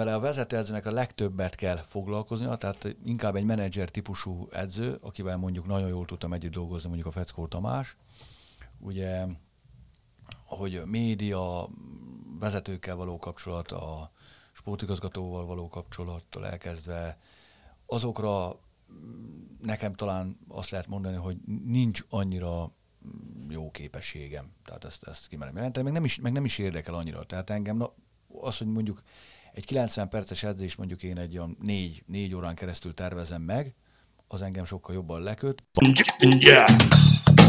Vele a vezetőedzőnek a legtöbbet kell foglalkoznia, tehát inkább egy menedzser típusú edző, akivel mondjuk nagyon jól tudtam együtt dolgozni, mondjuk a Feckó Tamás. Ugye, hogy média, vezetőkkel való kapcsolat, a sportigazgatóval való kapcsolattól elkezdve, azokra nekem talán azt lehet mondani, hogy nincs annyira jó képességem. Tehát ezt, ezt kimerem jelenteni, meg nem, is, meg nem is érdekel annyira. Tehát engem na, az, hogy mondjuk egy 90 perces edzés mondjuk én egy olyan négy, négy órán keresztül tervezem meg, az engem sokkal jobban leköt. Yeah.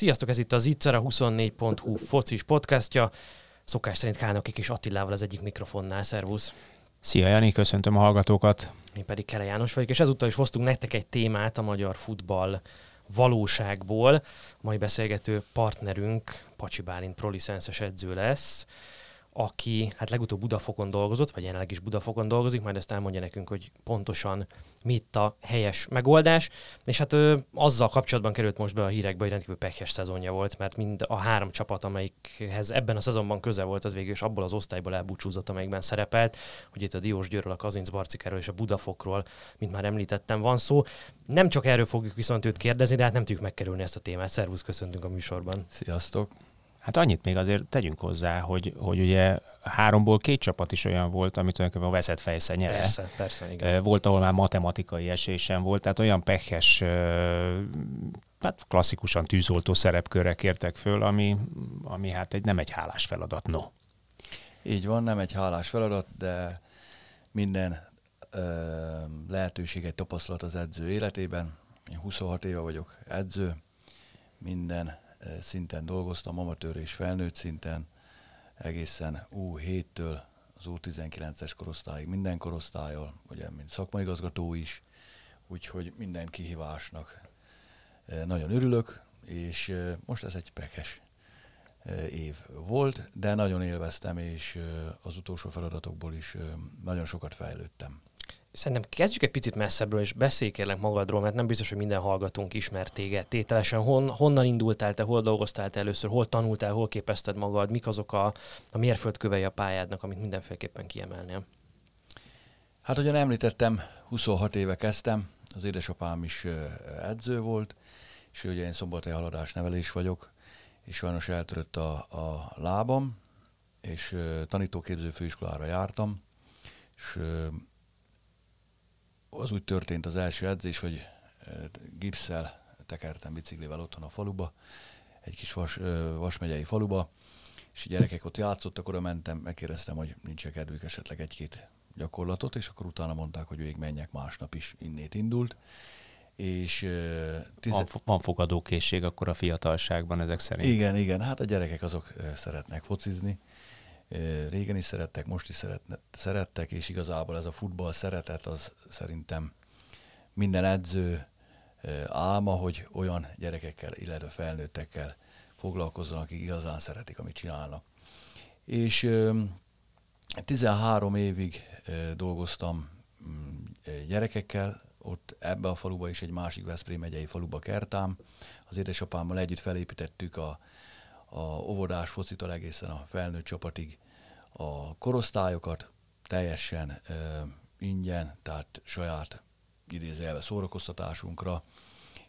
Sziasztok, ez itt az Itzer, a 24.hu focis podcastja. Szokás szerint Kálnoki és Attilával az egyik mikrofonnál. Szervusz! Szia Jani, köszöntöm a hallgatókat! Én pedig Kele János vagyok, és ezúttal is hoztunk nektek egy témát a magyar futball valóságból. Mai beszélgető partnerünk Pacsi Bálint prolicenszes edző lesz aki hát legutóbb Budafokon dolgozott, vagy jelenleg is Budafokon dolgozik, majd ezt elmondja nekünk, hogy pontosan mi itt a helyes megoldás. És hát ő, azzal kapcsolatban került most be a hírekbe, hogy rendkívül pekhes szezonja volt, mert mind a három csapat, amelyikhez ebben a szezonban köze volt, az végül is abból az osztályból elbúcsúzott, amelyikben szerepelt. Hogy itt a Diós Győről, a Kazinc Barcikáról és a Budafokról, mint már említettem, van szó. Nem csak erről fogjuk viszont őt kérdezni, de hát nem tudjuk megkerülni ezt a témát. Szervusz, köszöntünk a műsorban. Sziasztok! Hát annyit még azért tegyünk hozzá, hogy, hogy ugye háromból két csapat is olyan volt, amit tulajdonképpen a veszett fejszenyere. Persze, persze, igen. Volt, ahol már matematikai esélysem volt, tehát olyan pehes, hát klasszikusan tűzoltó szerepkörre kértek föl, ami, ami hát egy, nem egy hálás feladat, no. Így van, nem egy hálás feladat, de minden ö, lehetőség egy tapasztalat az edző életében. Én 26 éve vagyok edző, minden szinten dolgoztam, amatőr és felnőtt szinten, egészen U7-től az U19-es korosztályig, minden korosztályal, ugye, mint szakmai igazgató is, úgyhogy minden kihívásnak nagyon örülök, és most ez egy pekes év volt, de nagyon élveztem, és az utolsó feladatokból is nagyon sokat fejlődtem. Szerintem kezdjük egy picit messzebbről, és beszélj kérlek magadról, mert nem biztos, hogy minden hallgatónk ismert téged. Tételesen hon, honnan indultál te, hol dolgoztál te először, hol tanultál, hol képezted magad, mik azok a, a mérföldkövei a pályádnak, amit mindenféleképpen kiemelnél? Hát, ugyan említettem, 26 éve kezdtem, az édesapám is edző volt, és ugye én szombatai haladás nevelés vagyok, és sajnos eltörött a, a lábam, és tanítóképző főiskolára jártam, és az úgy történt az első edzés, hogy gipszel tekertem biciklivel otthon a faluba, egy kis vas, vas megyei faluba, és a gyerekek ott játszottak, oda mentem, megkérdeztem, hogy nincs -e kedvük esetleg egy-két gyakorlatot, és akkor utána mondták, hogy ők menjek másnap is, innét indult. És, tize... van, van fogadókészség akkor a fiatalságban ezek szerint. Igen, igen, hát a gyerekek azok szeretnek focizni, régen is szerettek, most is szeretne, szerettek, és igazából ez a futball szeretet az szerintem minden edző álma, hogy olyan gyerekekkel, illetve felnőttekkel foglalkozzon, akik igazán szeretik, amit csinálnak. És 13 évig dolgoztam mm, gyerekekkel, ott ebbe a faluba is egy másik Veszprém megyei faluba kertám. Az édesapámmal együtt felépítettük a a óvodás focitól egészen a felnőtt csapatig a korosztályokat teljesen ö, ingyen, tehát saját idézőjelve szórakoztatásunkra,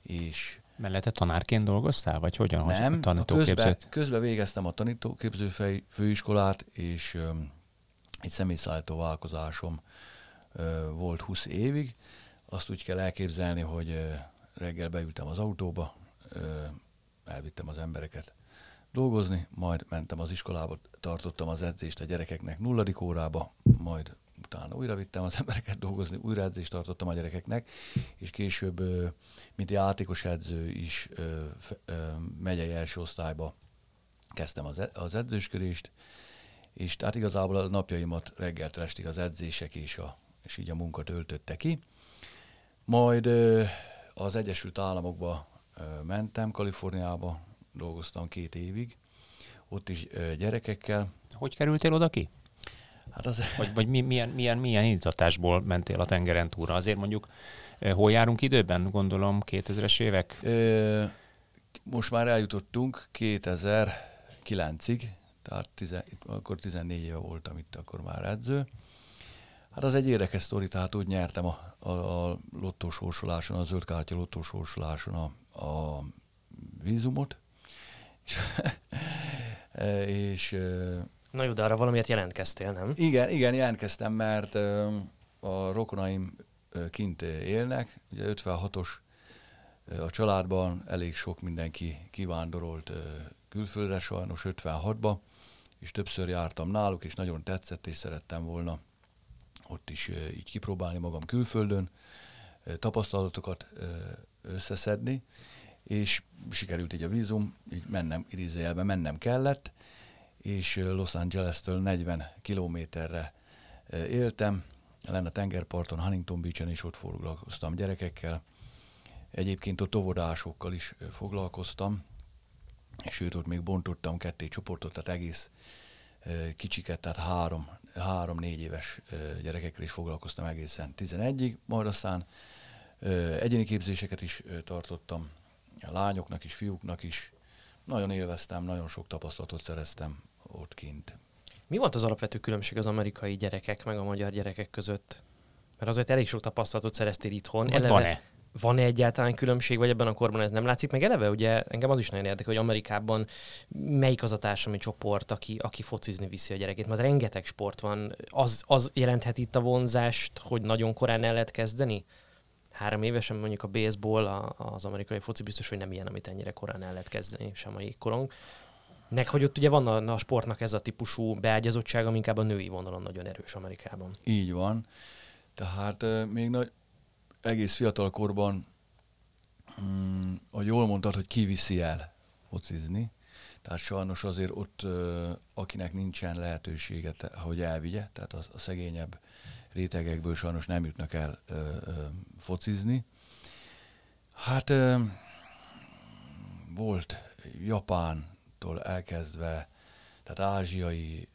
és Mellette tanárként dolgoztál, vagy hogyan? Nem, a közben, közben végeztem a tanítóképző főiskolát, és ö, egy személyszállító vállalkozásom ö, volt 20 évig. Azt úgy kell elképzelni, hogy ö, reggel beültem az autóba, ö, elvittem az embereket dolgozni, majd mentem az iskolába, tartottam az edzést a gyerekeknek nulladik órába, majd utána újra vittem az embereket dolgozni, újra edzést tartottam a gyerekeknek, és később, mint játékos edző is megyei első osztályba kezdtem az, e-, edzősködést, és tehát igazából a napjaimat reggelt estig az edzések és, a, és így a munka töltötte ki. Majd az Egyesült Államokba mentem, Kaliforniába, dolgoztam két évig. ott is gyerekekkel. Hogy kerültél oda ki? Hát az... Vagy, vagy mi, milyen, milyen, milyen indítatásból mentél a tengeren túra? Azért mondjuk hol járunk időben, gondolom, 2000-es évek? Ö, most már eljutottunk 2009-ig, tehát tizen, akkor 14 éve voltam itt, akkor már edző. Hát az egy érdekes sztori, tehát úgy nyertem a, a, a lottósorsoláson, a zöld kártya lottósorsoláson a, a vízumot, és, Na jó, de arra valamiért jelentkeztél, nem? Igen, igen, jelentkeztem, mert a rokonaim kint élnek, ugye 56-os a családban elég sok mindenki kivándorolt külföldre sajnos 56-ba, és többször jártam náluk, és nagyon tetszett, és szerettem volna ott is így kipróbálni magam külföldön, tapasztalatokat összeszedni, és sikerült így a vízum, így mennem, idézőjelben mennem kellett, és Los Angeles-től 40 kilométerre éltem, lenne a tengerparton, Huntington Beach-en is ott foglalkoztam gyerekekkel. Egyébként ott óvodásokkal is foglalkoztam, és sőt, ott még bontottam ketté csoportot, tehát egész kicsiket, tehát három, három-négy éves gyerekekkel is foglalkoztam egészen 11-ig, majd aztán egyéni képzéseket is tartottam, a lányoknak is, fiúknak is. Nagyon élveztem, nagyon sok tapasztalatot szereztem ott kint. Mi volt az alapvető különbség az amerikai gyerekek meg a magyar gyerekek között? Mert azért elég sok tapasztalatot szereztél itthon. Eleve, van-e? Van-e egyáltalán különbség, vagy ebben a korban ez nem látszik? Meg eleve ugye engem az is nagyon érdekel, hogy Amerikában melyik az a társadalmi csoport, aki, aki focizni viszi a gyerekét. Mert rengeteg sport van. Az, az jelenthet itt a vonzást, hogy nagyon korán el lehet kezdeni? Három évesen mondjuk a baseball, a, az amerikai foci biztos, hogy nem ilyen, amit ennyire korán el lehet kezdeni, sem a jégkorong. Nek, hogy ott ugye van a, a sportnak ez a típusú beágyazottság, ami inkább a női vonalon nagyon erős Amerikában. Így van. Tehát még nagy, egész fiatal korban, mm, hogy jól mondtad, hogy kiviszi el focizni, tehát sajnos azért ott, akinek nincsen lehetősége, hogy elvigye, tehát a, a szegényebb rétegekből sajnos nem jutnak el ö, ö, focizni. Hát ö, volt Japán, Afrikától elkezdve, tehát ázsiai,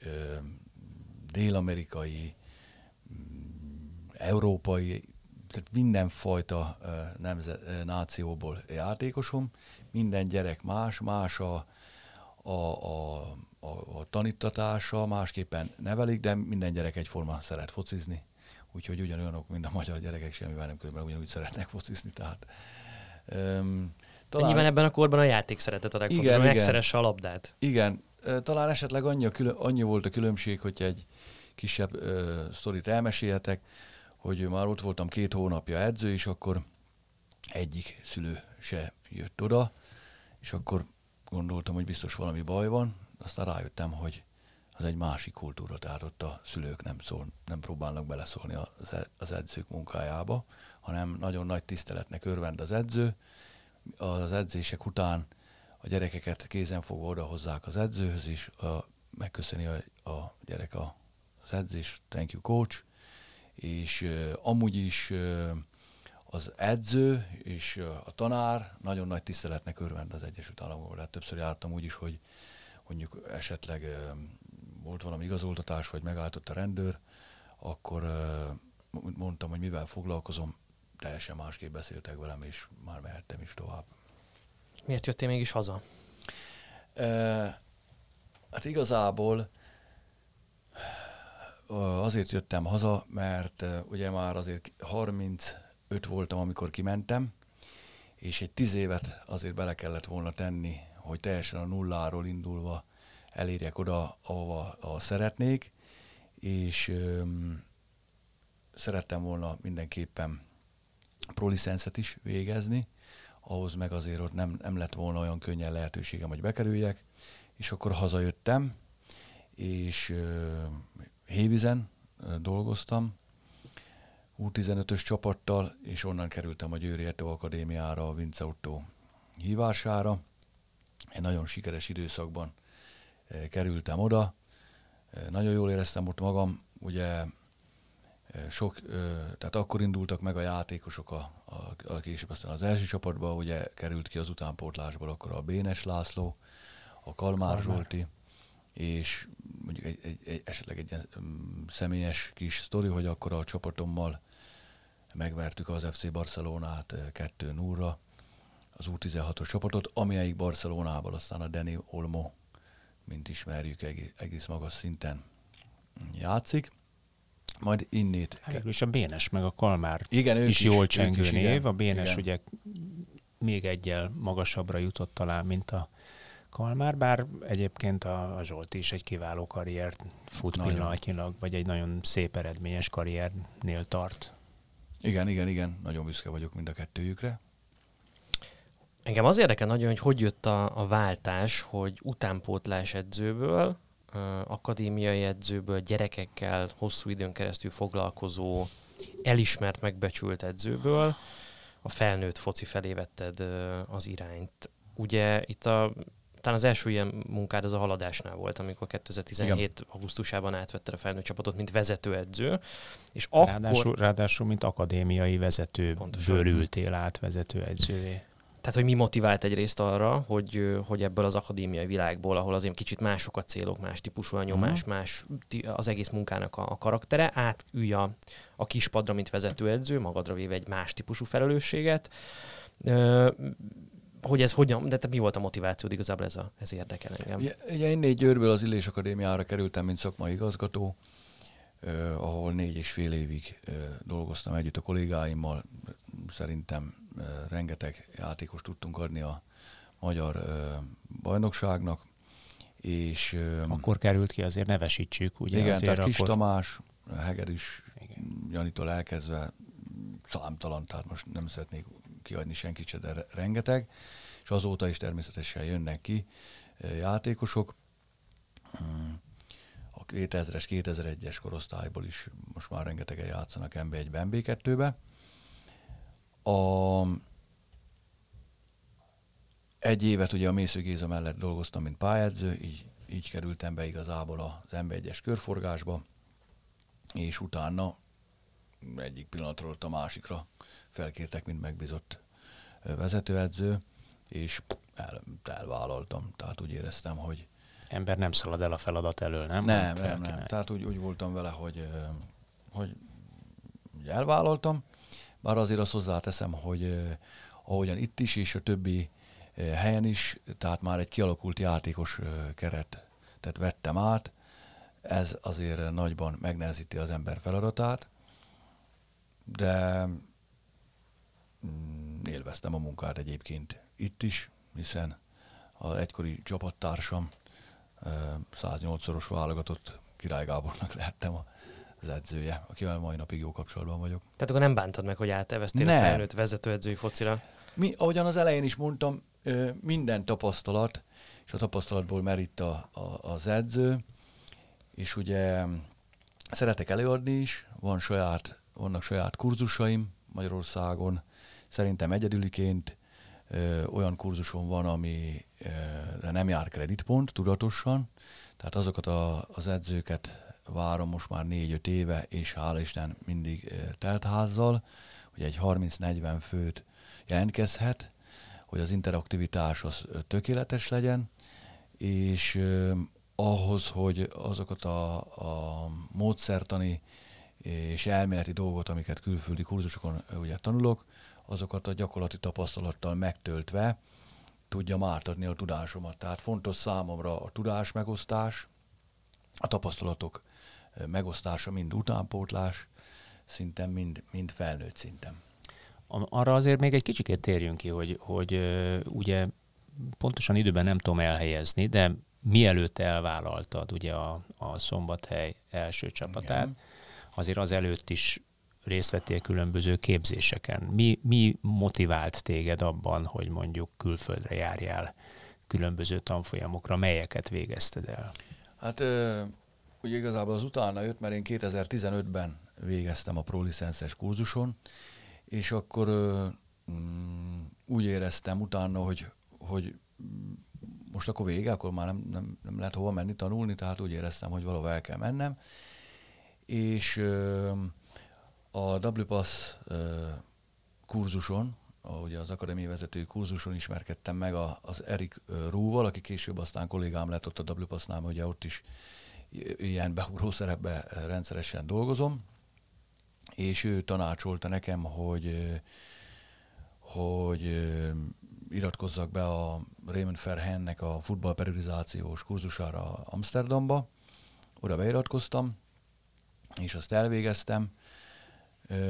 dél-amerikai, mm, európai, tehát mindenfajta nemzet, nációból játékosom, minden gyerek más, más a, a, a, a, a tanítatása, másképpen nevelik, de minden gyerek egyforma szeret focizni, úgyhogy ugyanolyanok, mint a magyar gyerekek, semmivel nem különben ugyanúgy szeretnek focizni, tehát um, talán... Nyilván ebben a korban a játék szeretet a legfontosabb, hogy megszeresse a labdát. Igen, talán esetleg annyi, a külön, annyi volt a különbség, hogy egy kisebb uh, sztorit elmesélhetek, hogy már ott voltam két hónapja edző, és akkor egyik szülő se jött oda, és akkor gondoltam, hogy biztos valami baj van, aztán rájöttem, hogy az egy másik kultúra, tehát ott a szülők nem, szól, nem próbálnak beleszólni e, az edzők munkájába, hanem nagyon nagy tiszteletnek örvend az edző, az edzések után a gyerekeket kézenfogva odahozzák az edzőhöz, és a, megköszöni a, a gyerek a, az edzés, thank you coach, és uh, amúgy is uh, az edző és uh, a tanár nagyon nagy tiszteletnek örvend az Egyesült Államokban. Hát többször jártam úgy is, hogy mondjuk esetleg volt valami igazoltatás, vagy megálltott a rendőr, akkor mondtam, hogy mivel foglalkozom, teljesen másképp beszéltek velem, és már mehettem is tovább. Miért jöttél mégis haza? E, hát igazából azért jöttem haza, mert ugye már azért 35 voltam, amikor kimentem, és egy tíz évet azért bele kellett volna tenni, hogy teljesen a nulláról indulva elérjek oda, ahova, ahova szeretnék, és öm, szerettem volna mindenképpen prolicenszet is végezni, ahhoz meg azért ott nem, nem lett volna olyan könnyen lehetőségem, hogy bekerüljek, és akkor hazajöttem, és uh, Hévizen uh, dolgoztam, U15-ös csapattal, és onnan kerültem a Győri Ertő Akadémiára, a Vince Otto hívására. Egy nagyon sikeres időszakban uh, kerültem oda, uh, nagyon jól éreztem ott magam, ugye sok, tehát akkor indultak meg a játékosok a, a, a később aztán az első csapatba, ugye került ki az utánpótlásból akkor a Bénes László, a Kalmár, Kalmár. Zsolti, és mondjuk egy, egy, egy, esetleg egy ilyen személyes kis sztori, hogy akkor a csapatommal megvertük az FC Barcelonát 2 0 az U16-os csapatot, amelyik Barcelonából aztán a Dani Olmo, mint ismerjük, egész, egész magas szinten játszik. Majd innét... Hát, és a Bénes meg a Kalmár igen, is, is jól csengő is, név. Igen, a Bénes igen. ugye még egyel magasabbra jutott talán, mint a Kalmár, bár egyébként a, a Zsolti is egy kiváló karriert fut nagyon. pillanatnyilag, vagy egy nagyon szép eredményes karriernél tart. Igen, igen, igen, nagyon büszke vagyok mind a kettőjükre. Engem az érdekel nagyon, hogy hogy jött a, a váltás, hogy utánpótlás edzőből, akadémiai edzőből, gyerekekkel hosszú időn keresztül foglalkozó, elismert, megbecsült edzőből a felnőtt foci felé vetted az irányt. Ugye itt a talán az első ilyen munkád az a haladásnál volt, amikor 2017. Igen. augusztusában átvetted a felnőtt csapatot, mint vezetőedző. És akkor... ráadásul, ráadásul, mint akadémiai vezető, ültél át vezetőedzővé. Tehát, hogy mi motivált egyrészt arra, hogy, hogy ebből az akadémiai világból, ahol azért kicsit mások a célok, más típusú a nyomás, uh-huh. más az egész munkának a, a karaktere, átülj a, a kispadra, mint vezetőedző, magadra véve egy más típusú felelősséget. Ö, hogy ez hogyan, de te mi volt a motivációd igazából ez, a, ez érdekel engem? Ugye, ugye én négy Győrből az Illés Akadémiára kerültem, mint szakmai igazgató, eh, ahol négy és fél évig eh, dolgoztam együtt a kollégáimmal. Szerintem rengeteg játékos tudtunk adni a magyar bajnokságnak. És, akkor került ki, azért nevesítsük. Ugye igen, azért tehát akkor... Kis Tamás, Heger is, igen. Janitól elkezdve számtalan, tehát most nem szeretnék kiadni senkit se, de rengeteg, és azóta is természetesen jönnek ki játékosok. A 2000-es, 2001-es korosztályból is most már rengetegen játszanak MB1-be, MB2-be. A, egy évet ugye a Mésző Géza mellett dolgoztam, mint pályedző, így, így kerültem be igazából az MB1-es körforgásba, és utána egyik pillanatról a másikra felkértek, mint megbízott vezetőedző, és el, elvállaltam. Tehát úgy éreztem, hogy... Ember nem szalad el a feladat elől, nem? Nem, nem, nem. Tehát úgy, úgy voltam vele, hogy, hogy elvállaltam, bár azért azt hozzáteszem, hogy ahogyan itt is, és a többi helyen is, tehát már egy kialakult játékos keretet vettem át, ez azért nagyban megnehezíti az ember feladatát, de mm, élveztem a munkát egyébként itt is, hiszen az egykori csapattársam 108-szoros válogatott Király Gábornak lehettem az edzője, akivel mai napig jó kapcsolatban vagyok. Tehát akkor nem bántad meg, hogy áteveztél a felnőtt vezetőedzői focira? Mi, ahogyan az elején is mondtam, minden tapasztalat, és a tapasztalatból merít a, a, az edző, és ugye szeretek előadni is, van saját, vannak saját kurzusaim Magyarországon, szerintem egyedüliként ö, olyan kurzuson van, amire nem jár kreditpont tudatosan, tehát azokat a, az edzőket várom most már négy-öt éve, és hála Isten mindig teltházzal, hogy egy 30-40 főt jelentkezhet, hogy az interaktivitás az tökéletes legyen, és ahhoz, hogy azokat a, a módszertani és elméleti dolgot, amiket külföldi kurzusokon ugye tanulok, azokat a gyakorlati tapasztalattal megtöltve tudjam átadni a tudásomat. Tehát fontos számomra a tudás megosztás, a tapasztalatok megosztása, mind utánpótlás szinten, mind, mind felnőtt szinten. Arra azért még egy kicsikét térjünk ki, hogy, hogy ugye pontosan időben nem tudom elhelyezni, de mielőtt elvállaltad ugye a, a Szombathely első csapatát, Igen. azért az előtt is részt vettél különböző képzéseken. Mi, mi motivált téged abban, hogy mondjuk külföldre járjál különböző tanfolyamokra, melyeket végezted el? Hát ugye igazából az utána jött, mert én 2015-ben végeztem a prolicenszes kurzuson, és akkor mm, úgy éreztem utána, hogy, hogy most akkor vége, akkor már nem, nem, nem lehet hova menni tanulni, tehát úgy éreztem, hogy valahol el kell mennem. És a WPASS kurzuson, ugye az akadémiai vezetői kurzuson ismerkedtem meg az Erik Rúval, aki később aztán kollégám lett ott a WPASZ-nál, ugye ott is ilyen beugró szerepbe rendszeresen dolgozom, és ő tanácsolta nekem, hogy hogy iratkozzak be a Raymond Ferhennek a futballperiodizációs kurzusára Amsterdamba. Oda beiratkoztam, és azt elvégeztem.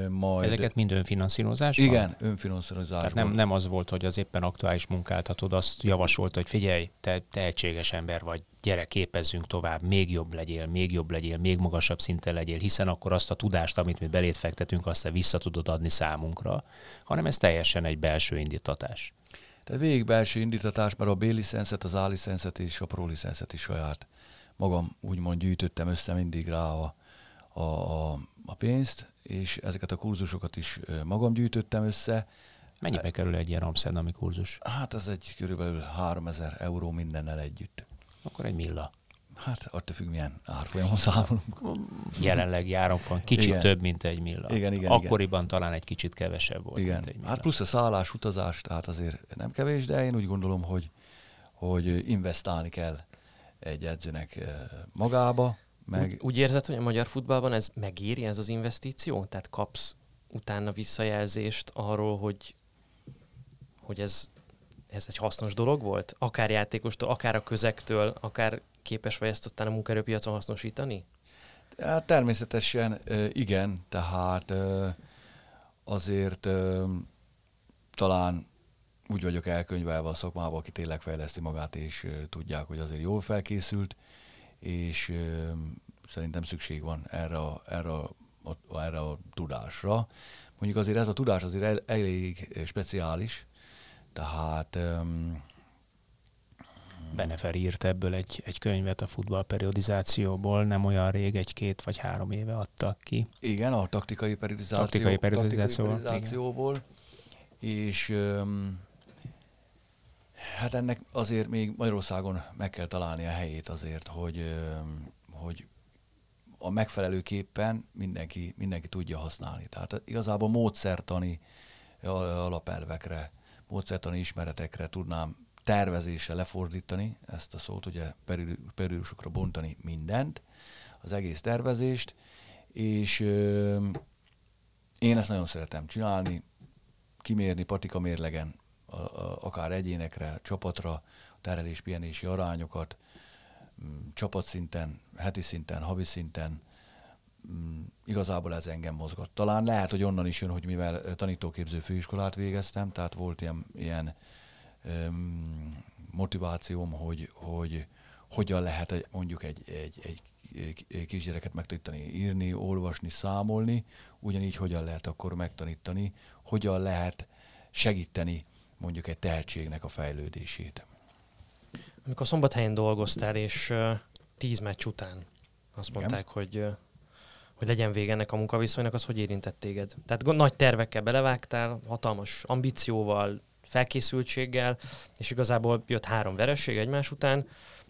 Majd... Ezeket mind önfinanszírozás? Igen, önfinanszírozás. Tehát nem, nem az volt, hogy az éppen aktuális munkáltatod azt javasolt, hogy figyelj, te tehetséges ember vagy, gyere, képezzünk tovább, még jobb legyél, még jobb legyél, még magasabb szinten legyél, hiszen akkor azt a tudást, amit mi belét fektetünk, azt te vissza tudod adni számunkra, hanem ez teljesen egy belső indítatás. Tehát végig belső indítatás, mert a B-licenszet, az A-licenszet és a Pro-licenszet is saját magam úgymond gyűjtöttem össze mindig rá a, a, a, a pénzt, és ezeket a kurzusokat is magam gyűjtöttem össze. Mennyibe kerül egy ilyen amsterdami kurzus? Hát az egy körülbelül 3000 euró mindennel együtt. Akkor egy milla. Hát attól függ, milyen árfolyamon számolunk. Jelenleg van kicsit igen. több, mint egy milla. Igen, igen, Akkoriban igen. talán egy kicsit kevesebb volt, igen. mint egy milla. Hát plusz a szállás, utazás, tehát azért nem kevés, de én úgy gondolom, hogy, hogy investálni kell egy edzőnek magába. Meg... Úgy, úgy érzed, hogy a magyar futballban ez megéri, ez az investíció? Tehát kapsz utána visszajelzést arról, hogy, hogy ez, ez egy hasznos dolog volt? Akár játékostól, akár a közektől, akár képes vagy ezt utána a munkaerőpiacon hasznosítani? Hát természetesen igen, tehát azért talán úgy vagyok elkönyvelve a szakmában, aki tényleg fejleszti magát, és tudják, hogy azért jól felkészült, és szerintem szükség van erre a, erre a, a, erre a tudásra. Mondjuk azért ez a tudás azért elég speciális, tehát Benefer írt ebből egy, egy könyvet a futballperiodizációból, nem olyan rég, egy-két vagy három éve adtak ki. Igen, a taktikai periodizáció, taktikai periodizáció, taktikai periodizációból. És um, hát ennek azért még Magyarországon meg kell találni a helyét azért, hogy, hogy a megfelelőképpen mindenki, mindenki tudja használni. Tehát igazából módszertani alapelvekre, módszertani ismeretekre tudnám tervezésre lefordítani ezt a szót, ugye periódusokra bontani mindent, az egész tervezést, és ö, én ezt nagyon szeretem csinálni, kimérni patika mérlegen, akár egyénekre, csapatra, terelés-pihenési arányokat, csapatszinten, heti szinten, havi szinten, igazából ez engem mozgott. Talán lehet, hogy onnan is jön, hogy mivel tanítóképző főiskolát végeztem, tehát volt ilyen, ilyen motivációm, hogy, hogy hogyan lehet mondjuk egy, egy, egy kisgyereket megtanítani írni, olvasni, számolni, ugyanígy hogyan lehet akkor megtanítani, hogyan lehet segíteni mondjuk egy tehetségnek a fejlődését. Amikor szombathelyen dolgoztál, és tíz meccs után azt Igen. mondták, hogy, uh, hogy legyen vége ennek a munkaviszonynak, az hogy érintett téged? Tehát nagy tervekkel belevágtál, hatalmas ambícióval, felkészültséggel, és igazából jött három vereség egymás után,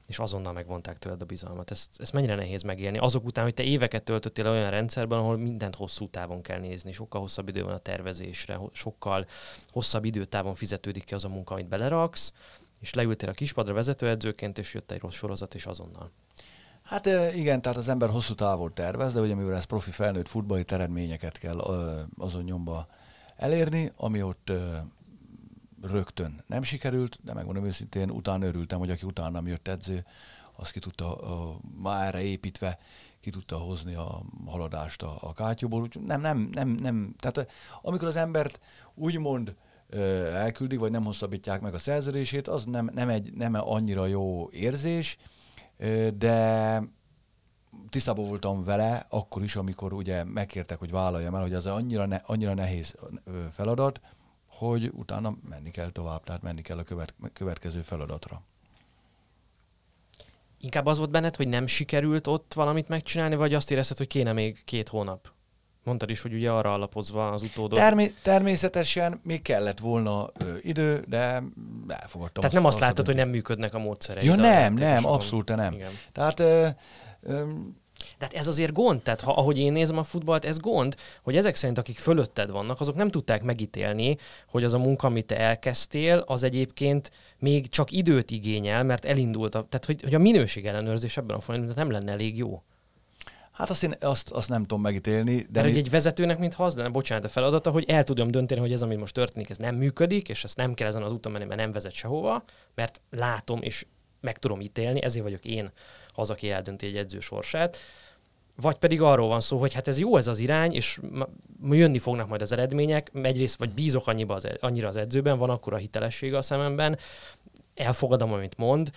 és azonnal megvonták tőled a bizalmat. Ezt, ezt mennyire nehéz megélni? Azok után, hogy te éveket töltöttél olyan rendszerben, ahol mindent hosszú távon kell nézni, sokkal hosszabb idő van a tervezésre, sokkal hosszabb időtávon fizetődik ki az a munka, amit beleraksz, és leültél a kispadra vezetőedzőként, és jött egy rossz sorozat, és azonnal. Hát igen, tehát az ember hosszú távon tervez, de ugye mivel ez profi felnőtt futballi eredményeket kell azon nyomba elérni, ami ott rögtön nem sikerült, de megmondom őszintén, utána örültem, hogy aki utána jött edző, az ki tudta, már erre építve, ki tudta hozni a haladást a, a kátyúból. Úgy, nem, nem, nem, nem. Tehát amikor az embert úgymond elküldik, vagy nem hosszabbítják meg a szerződését, az nem, nem, egy, nem annyira jó érzés, de tisztában voltam vele, akkor is, amikor ugye megkértek, hogy vállaljam el, hogy az annyira, ne, annyira nehéz feladat, hogy utána menni kell tovább, tehát menni kell a követ, következő feladatra. Inkább az volt benned, hogy nem sikerült ott valamit megcsinálni, vagy azt érezted, hogy kéne még két hónap? Mondtad is, hogy ugye arra alapozva az utódot. Termi- természetesen még kellett volna ö, idő, de elfogadtam. Tehát azt, nem azt, azt látod, hogy nem működnek a módszerek. Ja nem, nem, abszolút nem. Igen. Tehát ö, ö, De hát ez azért gond, tehát ha, ahogy én nézem a futballt, ez gond, hogy ezek szerint, akik fölötted vannak, azok nem tudták megítélni, hogy az a munka, amit te elkezdtél, az egyébként még csak időt igényel, mert elindult, a, tehát hogy, hogy a minőség ellenőrzés ebben a folyamatban nem lenne elég jó. Hát azt, én, azt, azt nem tudom megítélni. De Mert mi... egy vezetőnek, mintha az lenne, bocsánat, a feladata, hogy el tudom dönteni, hogy ez, ami most történik, ez nem működik, és ezt nem kell ezen az úton menni, mert nem vezet sehova, mert látom és meg tudom ítélni, ezért vagyok én az, aki eldönti egy edző sorsát. Vagy pedig arról van szó, hogy hát ez jó ez az irány, és jönni fognak majd az eredmények, egyrészt vagy bízok annyiba az, e- annyira az edzőben, van akkor a hitelessége a szememben, elfogadom, amit mond,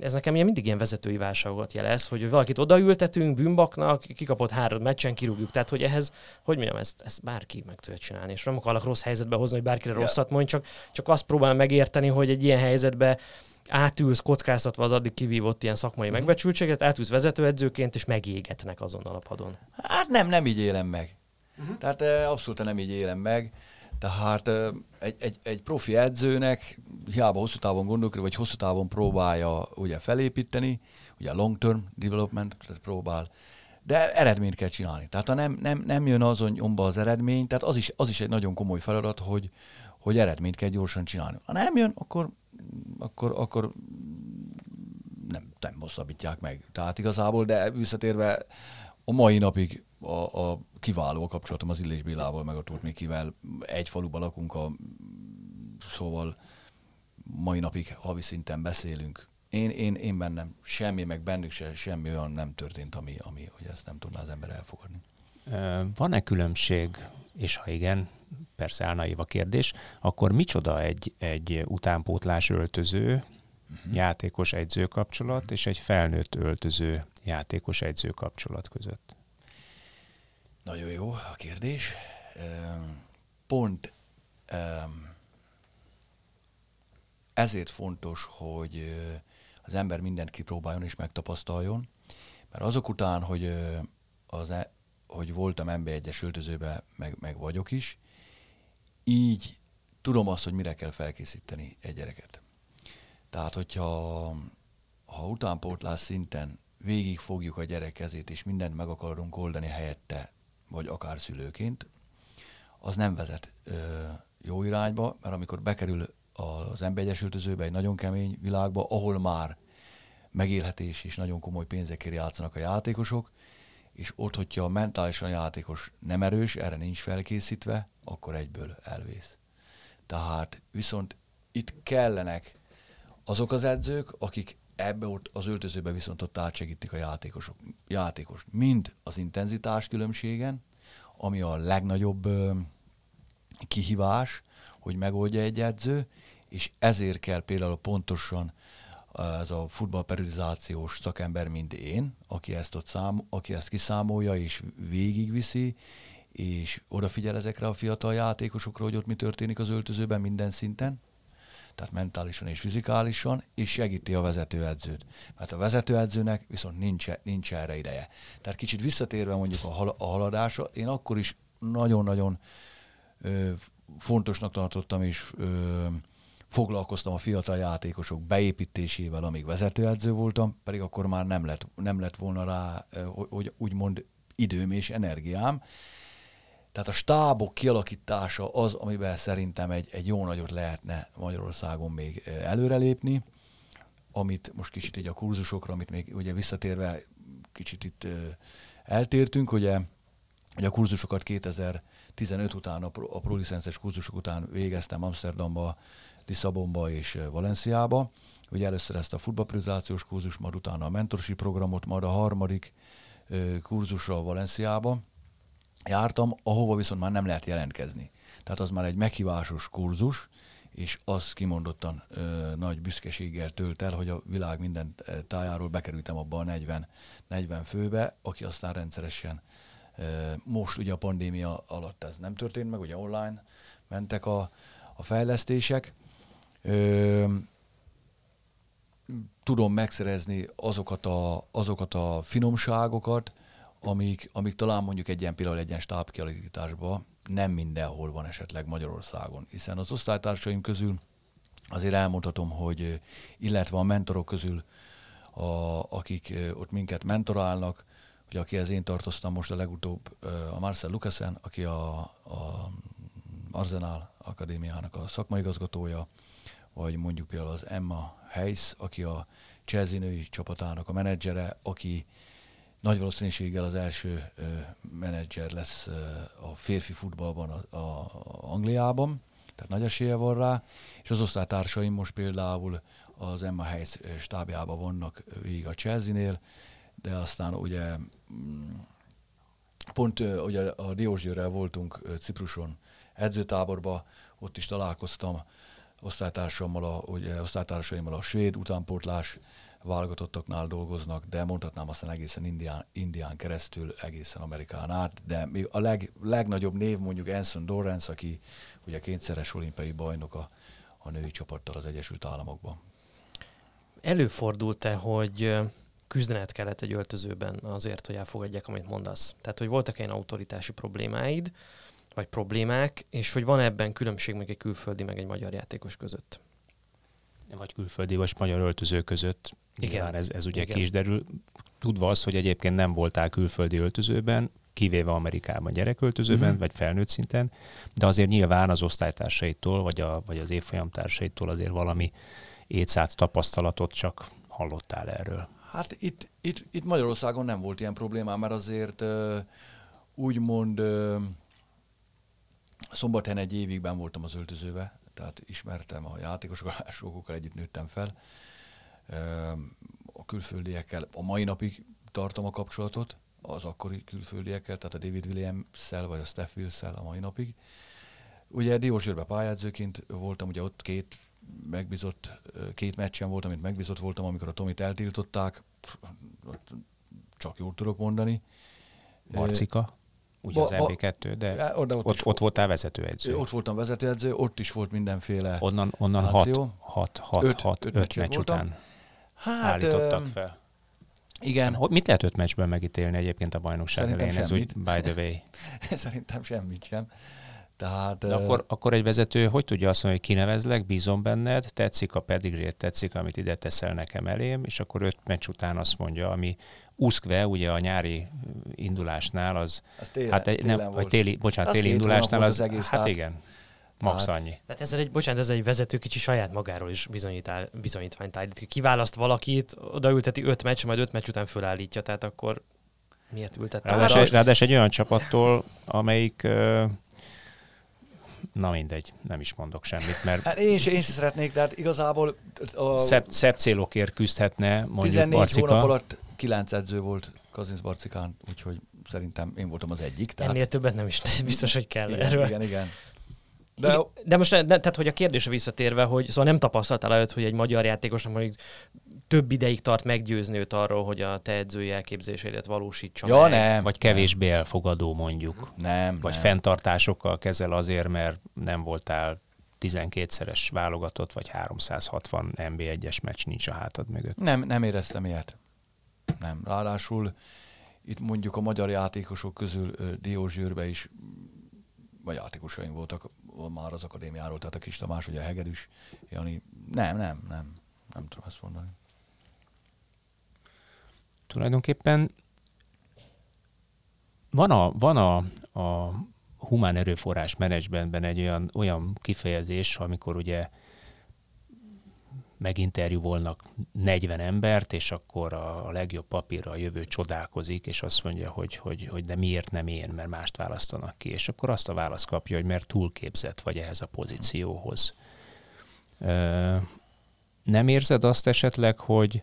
ez nekem ilyen mindig ilyen vezetői válságot jelez, hogy valakit odaültetünk bűnbaknak, kikapott három meccsen, kirúgjuk. Tehát, hogy ehhez, hogy mondjam, ezt, ezt bárki meg tudja csinálni. És nem akarok rossz helyzetbe hozni, hogy bárkire yeah. rosszat mondj, csak, csak azt próbálom megérteni, hogy egy ilyen helyzetbe átülsz kockáztatva az addig kivívott ilyen szakmai uh-huh. megbecsültséget, átülsz vezetőedzőként, és megégetnek azon alapadon. Hát nem, nem így élem meg. Uh-huh. Tehát abszolút nem így élem meg. Tehát egy, egy, egy profi edzőnek hiába hosszú távon gondolkodik, vagy hosszú távon próbálja ugye felépíteni, ugye long term development próbál, de eredményt kell csinálni. Tehát ha nem, nem, nem jön azon nyomba az eredmény, tehát az is, az is egy nagyon komoly feladat, hogy, hogy eredményt kell gyorsan csinálni. Ha nem jön, akkor, akkor, akkor nem, nem hosszabbítják meg. Tehát igazából, de visszatérve a mai napig a, a kiváló a kapcsolatom az Illés Bélával, meg a Tóth Mikivel. Egy faluban lakunk, a, szóval mai napig havi szinten beszélünk. Én, én, én bennem semmi, meg bennük se, semmi olyan nem történt, ami, ami hogy ezt nem tudná az ember elfogadni. Van-e különbség, és ha igen, persze álnaív a kérdés, akkor micsoda egy, egy utánpótlás öltöző, uh-huh. játékos edző kapcsolat, és egy felnőtt öltöző játékos edző kapcsolat között? Nagyon jó a kérdés. Pont ezért fontos, hogy az ember mindent kipróbáljon és megtapasztaljon, mert azok után, hogy, az, e, hogy voltam ember egyes öltözőben, meg, meg vagyok is, így tudom azt, hogy mire kell felkészíteni egy gyereket. Tehát, hogyha ha utánpótlás szinten végig fogjuk a gyerek kezét, és mindent meg akarunk oldani helyette, vagy akár szülőként, az nem vezet ö, jó irányba, mert amikor bekerül az emberegyesültözőbe egy nagyon kemény világba, ahol már megélhetés és nagyon komoly pénzekért játszanak a játékosok, és ott, hogyha mentálisan játékos nem erős, erre nincs felkészítve, akkor egyből elvész. Tehát viszont itt kellenek azok az edzők, akik ebbe ott az öltözőbe viszont ott átsegítik a játékosok, játékos. Mind az intenzitás különbségen, ami a legnagyobb ö, kihívás, hogy megoldja egy edző, és ezért kell például pontosan ez a futballperiodizációs szakember, mint én, aki ezt, ott szám, aki ezt kiszámolja és végigviszi, és odafigyel ezekre a fiatal játékosokra, hogy ott mi történik az öltözőben minden szinten, tehát mentálisan és fizikálisan, és segíti a vezetőedzőt. Mert a vezetőedzőnek viszont nincs, nincs erre ideje. Tehát kicsit visszatérve mondjuk a, hal- a haladásra, én akkor is nagyon-nagyon ö, fontosnak tartottam, és ö, foglalkoztam a fiatal játékosok beépítésével, amíg vezetőedző voltam, pedig akkor már nem lett, nem lett volna rá, hogy úgymond időm és energiám. Tehát a stábok kialakítása az, amiben szerintem egy, egy jó nagyot lehetne Magyarországon még előrelépni, amit most kicsit így a kurzusokra, amit még ugye visszatérve kicsit itt eltértünk, ugye, ugye a kurzusokat 2015 után, a, pro, a kurzusok után végeztem Amsterdamba, Lisszabonba és Valenciába. Ugye először ezt a futballprizációs kurzus, majd utána a mentorsi programot, majd a harmadik kurzusra Valenciába jártam, ahova viszont már nem lehet jelentkezni. Tehát az már egy meghívásos kurzus, és az kimondottan ö, nagy büszkeséggel tölt el, hogy a világ minden tájáról bekerültem abba a 40, 40 főbe, aki aztán rendszeresen ö, most ugye a pandémia alatt ez nem történt meg, ugye online mentek a, a fejlesztések, ö, tudom megszerezni azokat a, azokat a finomságokat, amik, amik talán mondjuk egy ilyen például egy ilyen stábkialakításban nem mindenhol van esetleg Magyarországon. Hiszen az osztálytársaim közül azért elmondhatom, hogy illetve a mentorok közül, a, akik ott minket mentorálnak, ugye akihez én tartoztam most a legutóbb, a Marcel Lucasen, aki a, a Arsenal Akadémiának a szakmaigazgatója, vagy mondjuk például az Emma Heiss, aki a Chelsea női csapatának a menedzsere, aki nagy valószínűséggel az első ö, menedzser lesz ö, a férfi futballban a, a Angliában, tehát nagy esélye van rá, és az osztálytársaim most például az Emma Heiss stábjában vannak végig a Chelsea-nél, de aztán ugye mm, pont ugye a Diósgyőrrel voltunk Cipruson edzőtáborba, ott is találkoztam osztálytársammal, a, ugye, osztálytársaimmal a svéd utánpótlás válogatottaknál dolgoznak, de mondhatnám aztán egészen Indián, Indián keresztül, egészen Amerikán át, de a leg, legnagyobb név mondjuk Anson Dorrance, aki ugye kétszeres olimpiai bajnok a, a női csapattal az Egyesült Államokban. Előfordult-e, hogy küzdenet kellett egy öltözőben azért, hogy elfogadják, amit mondasz? Tehát, hogy voltak ilyen autoritási problémáid, vagy problémák, és hogy van ebben különbség még egy külföldi, meg egy magyar játékos között? Vagy külföldi, vagy magyar öltöző között. Igen. Nyilván ez, ez ugye Igen. ki is derül. Tudva az, hogy egyébként nem voltál külföldi öltözőben, kivéve Amerikában gyereköltözőben, Mhm. vagy felnőtt szinten, de azért nyilván az osztálytársaitól, vagy, a, vagy az évfolyamtársaitól azért valami étszát tapasztalatot csak hallottál erről. Hát itt, itt, itt Magyarországon nem volt ilyen problémám, mert azért úgymond uh, szombathelyen egy évig ben voltam az öltözőbe, tehát ismertem a játékosokkal, sokokkal együtt nőttem fel. A külföldiekkel a mai napig tartom a kapcsolatot, az akkori külföldiekkel, tehát a David Williams-szel vagy a Steph Wills-szel a mai napig. Ugye Diósgyőrbe pályázőként voltam, ugye ott két megbízott, két meccsen voltam, amit megbízott voltam, amikor a Tomit eltiltották, ott csak jót tudok mondani. Marcika, ugye ba- az ba- MB2, de oda ott, ott, is ott voltál vezetőedző. Ott voltam vezetőedző, ott is volt mindenféle... Onnan, onnan hat, Akció. hat, hat, Öt- hat, öt öt, meccs voltam. után hát, állítottak fel. Igen, Hogy, mit lehet öt meccsben megítélni egyébként a bajnokság Szerintem elején? Ez úgy, semmit. by the way. szerintem semmit sem. Tehát, De akkor, akkor egy vezető hogy tudja azt mondani, hogy kinevezlek, bízom benned, tetszik a pedigrét, tetszik, amit ide teszel nekem elém, és akkor öt meccs után azt mondja, ami úszkve, ugye a nyári indulásnál az, az télen, hát egy, télen nem, volt. vagy téli, bocsánat, Az téli indulásnál az, az egész, hát tehát- igen, max Tehát- annyi. Tehát ezzel egy, bocsánat, ez egy vezető kicsi saját magáról is bizonyítál, bizonyítványt állít. Kiválaszt valakit, odaülteti öt meccs, majd öt meccs után fölállítja, tehát akkor miért ültette Ráadásul, ráadásul egy olyan csapattól, amelyik, ö, na mindegy, nem is mondok semmit, mert Hát én is, én is szeretnék, de hát igazából a szebb, szebb célokért küzdhetne, mondjuk 14 Barcika. hónap alatt 9 edző volt Kazinsz Barcikán, úgyhogy szerintem én voltam az egyik. Tehát, Ennél többet nem is biztos, hogy kell igen, erről. igen, igen. De, De de most, ne, tehát hogy a kérdésre visszatérve, hogy szóval nem tapasztaltál előtt, hogy egy magyar játékosnak mondjuk több ideig tart meggyőzni őt arról, hogy a te edzői elképzeléseidet valósítsa ja, meg. nem. Vagy kevésbé elfogadó mondjuk. Nem, Vagy nem. fenntartásokkal kezel azért, mert nem voltál 12-szeres válogatott, vagy 360 NB1-es meccs nincs a hátad mögött. Nem, nem éreztem ilyet. Nem. Ráadásul itt mondjuk a magyar játékosok közül Diós Győrbe is vagy játékosaim voltak már az akadémiáról, tehát a Kis Tamás, vagy a Hegedűs, Jani. Nem, nem, nem. Nem tudom ezt mondani. Tulajdonképpen van a, van a, a humán erőforrás menedzsmentben egy olyan, olyan kifejezés, amikor ugye meginterjúvolnak 40 embert, és akkor a, a legjobb papírra a jövő csodálkozik, és azt mondja, hogy, hogy, hogy de miért nem én, mert mást választanak ki. És akkor azt a választ kapja, hogy mert túlképzett vagy ehhez a pozícióhoz. Ö, nem érzed azt esetleg, hogy,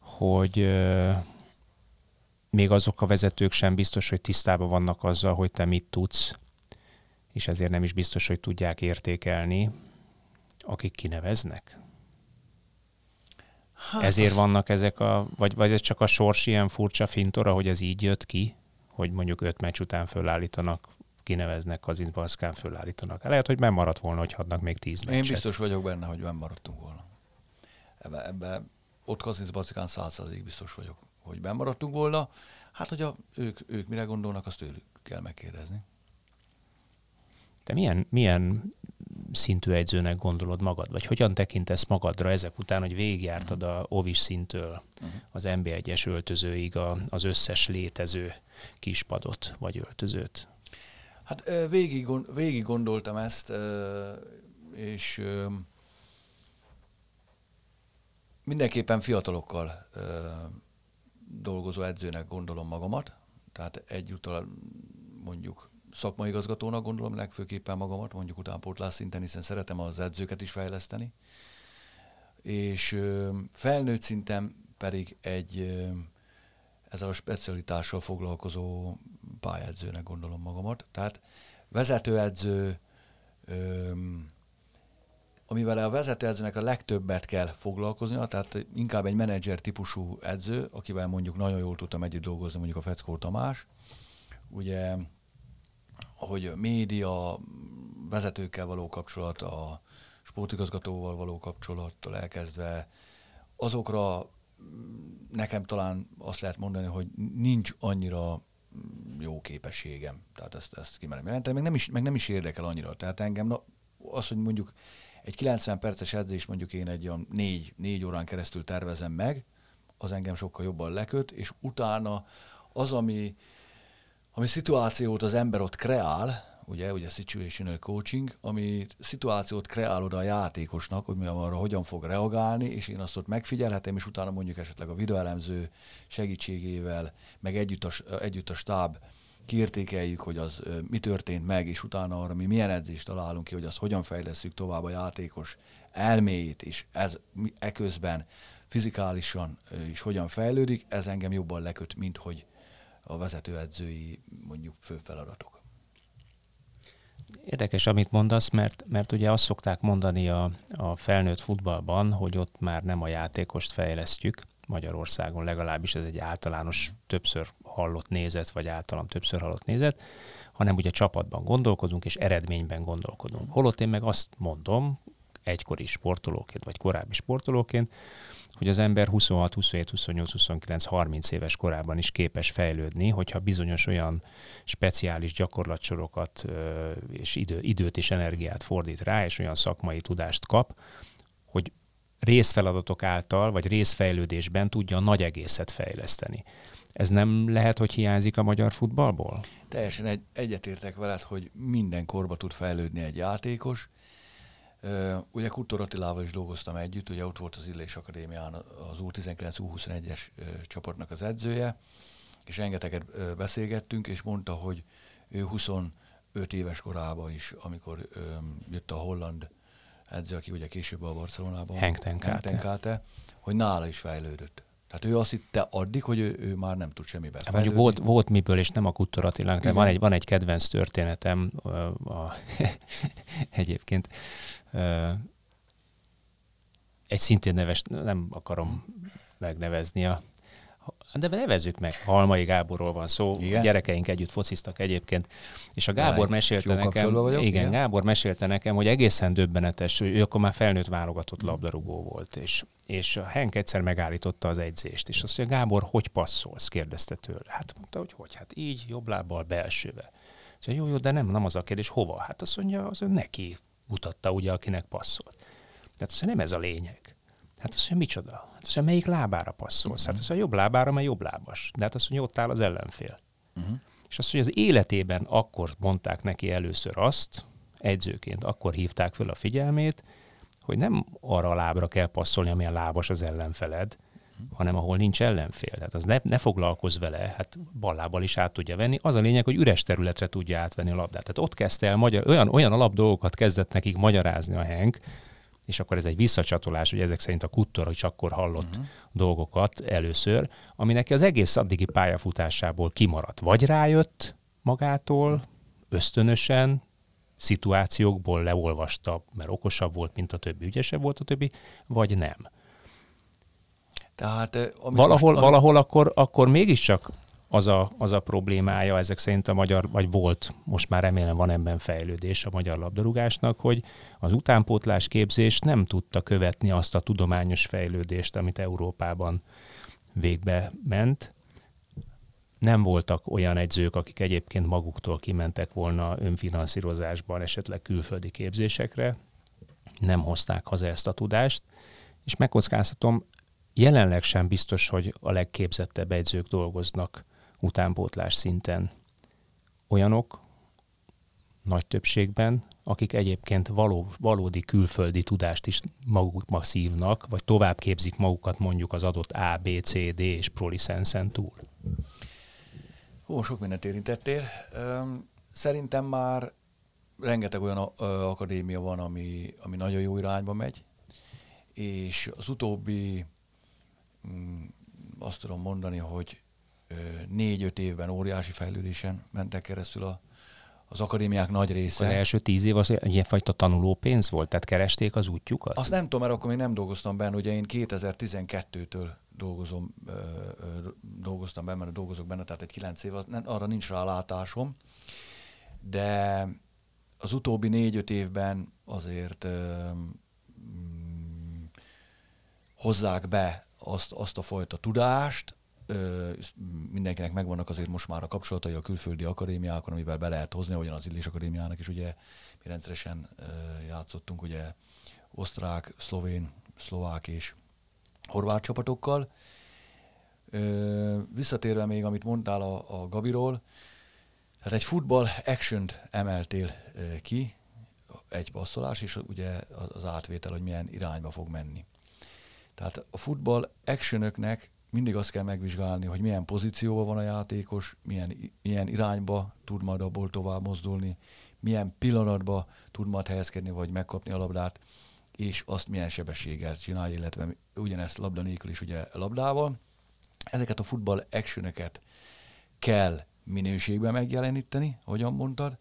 hogy ö, még azok a vezetők sem biztos, hogy tisztában vannak azzal, hogy te mit tudsz, és ezért nem is biztos, hogy tudják értékelni, akik kineveznek? Hát Ezért az- vannak ezek a, vagy, vagy ez csak a sors ilyen furcsa fintora, hogy ez így jött ki, hogy mondjuk öt meccs után fölállítanak, kineveznek, Kazinc Baszkán fölállítanak. Lehet, hogy nem maradt volna, hogy hadnak még tíz meccset. Én biztos vagyok benne, hogy nem maradtunk volna. Ebbe, ebbe ott Kazinc Barcikán százszerzék biztos vagyok, hogy benn maradtunk volna. Hát, hogy a, ők, ők mire gondolnak, azt tőlük kell megkérdezni. Te milyen, milyen szintű edzőnek gondolod magad? Vagy hogyan tekintesz magadra ezek után, hogy végigjártad a ovis szintől az NB1-es öltözőig a, az összes létező kispadot vagy öltözőt? Hát végig, végig gondoltam ezt, és mindenképpen fiatalokkal dolgozó edzőnek gondolom magamat, tehát egyúttal mondjuk szakmai igazgatónak gondolom legfőképpen magamat, mondjuk utánpótlás szinten, hiszen szeretem az edzőket is fejleszteni. És felnőtt szinten pedig egy ezzel a specialitással foglalkozó pályedzőnek gondolom magamat. Tehát vezetőedző, amivel a vezetőedzőnek a legtöbbet kell foglalkoznia, tehát inkább egy menedzser típusú edző, akivel mondjuk nagyon jól tudtam együtt dolgozni, mondjuk a Feckó Tamás, ugye, hogy a média, vezetőkkel való kapcsolat, a sportigazgatóval való kapcsolattól elkezdve, azokra nekem talán azt lehet mondani, hogy nincs annyira jó képességem. Tehát ezt, ezt kimerem jelenteni, meg nem, is, meg nem is érdekel annyira. Tehát engem na, az, hogy mondjuk egy 90 perces edzés mondjuk én egy olyan négy, négy órán keresztül tervezem meg, az engem sokkal jobban leköt, és utána az, ami, ami szituációt az ember ott kreál, ugye, ugye situational coaching, ami szituációt kreál oda a játékosnak, hogy mi arra hogyan fog reagálni, és én azt ott megfigyelhetem, és utána mondjuk esetleg a videoelemző segítségével, meg együtt a, együtt a stáb kiértékeljük, hogy az mi történt meg, és utána arra mi milyen edzést találunk ki, hogy azt hogyan fejlesztjük tovább a játékos elméjét, és ez eközben fizikálisan is hogyan fejlődik, ez engem jobban leköt, mint hogy a vezetőedzői mondjuk fő feladatok. Érdekes, amit mondasz, mert, mert ugye azt szokták mondani a, a felnőtt futballban, hogy ott már nem a játékost fejlesztjük, Magyarországon legalábbis ez egy általános többször hallott nézet, vagy általam többször hallott nézet, hanem ugye csapatban gondolkodunk, és eredményben gondolkodunk. Holott én meg azt mondom, egykori sportolóként, vagy korábbi sportolóként, hogy az ember 26, 27, 28, 29, 30 éves korában is képes fejlődni, hogyha bizonyos olyan speciális gyakorlatsorokat és idő, időt és energiát fordít rá, és olyan szakmai tudást kap, hogy részfeladatok által, vagy részfejlődésben tudja a nagy egészet fejleszteni. Ez nem lehet, hogy hiányzik a magyar futballból? Teljesen egy, egyetértek veled, hogy minden korba tud fejlődni egy játékos, ugye Kutor Attilával is dolgoztam együtt, ugye ott volt az Illés Akadémián az U19-U21-es uh, csapatnak az edzője, és rengeteget beszélgettünk, és mondta, hogy ő 25 éves korában is, amikor jött a holland edző, aki ugye később a Barcelonában, Henk Tenkate, hogy nála is fejlődött. Tehát ő azt hitte addig, hogy ő, ő már nem tud semmiben hát Mondjuk volt, volt miből, és nem a Kuttor Attilának, van egy, van egy kedvenc történetem a, a, egyébként egy szintén neves, nem akarom megnevezni a de nevezzük meg, Halmai Gáborról van szó, igen? a gyerekeink együtt fociztak egyébként, és a Gábor Lány, mesélte nekem, vagyok, igen, igen, Gábor mesélte nekem, hogy egészen döbbenetes, hogy ő akkor már felnőtt válogatott labdarúgó volt, és, és a Henk egyszer megállította az edzést, és azt mondja, Gábor, hogy passzolsz? kérdezte tőle. Hát mondta, hogy hogy, hát így, jobb lábbal, belsőbe. Szóval jó, jó, de nem, nem az a kérdés, hova? Hát azt mondja, az ő neki mutatta ugye, akinek passzolt. Tehát azt mondja, nem ez a lényeg. Hát azt mondja, micsoda? Hát azt mondja, melyik lábára passzolsz? Uh-huh. Hát azt mondja, jobb lábára, mert jobb lábas. De hát azt mondja, ott áll az ellenfél. Uh-huh. És azt mondja, az életében akkor mondták neki először azt, edzőként, akkor hívták föl a figyelmét, hogy nem arra a lábra kell passzolni, amilyen lábas az ellenfeled, uh-huh. hanem ahol nincs ellenfél. Tehát az ne, ne foglalkozz vele, hát ballábbal is át tudja venni. Az a lényeg, hogy üres területre tudja átvenni a labdát. Tehát ott kezdte el magyar, olyan, olyan alap dolgokat kezdett nekik magyarázni a Henk, és akkor ez egy visszacsatolás, hogy ezek szerint a Kuttor is akkor hallott uh-huh. dolgokat először, ami neki az egész addigi pályafutásából kimaradt. Vagy rájött magától, ösztönösen, szituációkból leolvasta, mert okosabb volt, mint a többi, ügyesebb volt a többi, vagy nem. Tehát, valahol, most, valahol akkor, akkor mégiscsak az a, az a problémája ezek szerint a magyar, vagy volt, most már remélem van ebben fejlődés a magyar labdarúgásnak, hogy az utánpótlás képzés nem tudta követni azt a tudományos fejlődést, amit Európában végbe ment. nem voltak olyan egyzők, akik egyébként maguktól kimentek volna önfinanszírozásban, esetleg külföldi képzésekre, nem hozták haza ezt a tudást, és megkockáztatom, jelenleg sem biztos, hogy a legképzettebb egyzők dolgoznak utánpótlás szinten. Olyanok, nagy többségben, akik egyébként való, valódi külföldi tudást is maguk szívnak, vagy tovább képzik magukat mondjuk az adott A, B, C, D és ProLicense-en túl. Ó, sok mindent érintettél. Szerintem már rengeteg olyan akadémia van, ami, ami nagyon jó irányba megy, és az utóbbi, mm, azt tudom mondani, hogy négy-öt évben óriási fejlődésen mentek keresztül a, az akadémiák nagy része. Az első tíz év az ilyenfajta tanulópénz volt, tehát keresték az útjukat? Azt nem tudom, mert akkor még nem dolgoztam benne, ugye én 2012-től dolgozom, dolgoztam benne, mert dolgozok benne, tehát egy kilenc év, az, nem, arra nincs rálátásom, de az utóbbi négy-öt évben azért mm, hozzák be azt, azt a fajta tudást, mindenkinek megvannak azért most már a kapcsolatai a külföldi akadémiákon, amivel be lehet hozni, ahogyan az Illés Akadémiának is ugye mi rendszeresen játszottunk ugye osztrák, szlovén, szlovák és horvát csapatokkal. Visszatérve még, amit mondtál a, a Gabiról, tehát egy futball action emeltél ki, egy passzolás, és ugye az átvétel, hogy milyen irányba fog menni. Tehát a futball actionöknek mindig azt kell megvizsgálni, hogy milyen pozícióban van a játékos, milyen, milyen irányba tud majd abból tovább mozdulni, milyen pillanatba tud majd helyezkedni, vagy megkapni a labdát, és azt milyen sebességgel csinálja, illetve ugyanezt labda nélkül is ugye labdával. Ezeket a futball actioneket kell minőségben megjeleníteni, hogyan mondtad.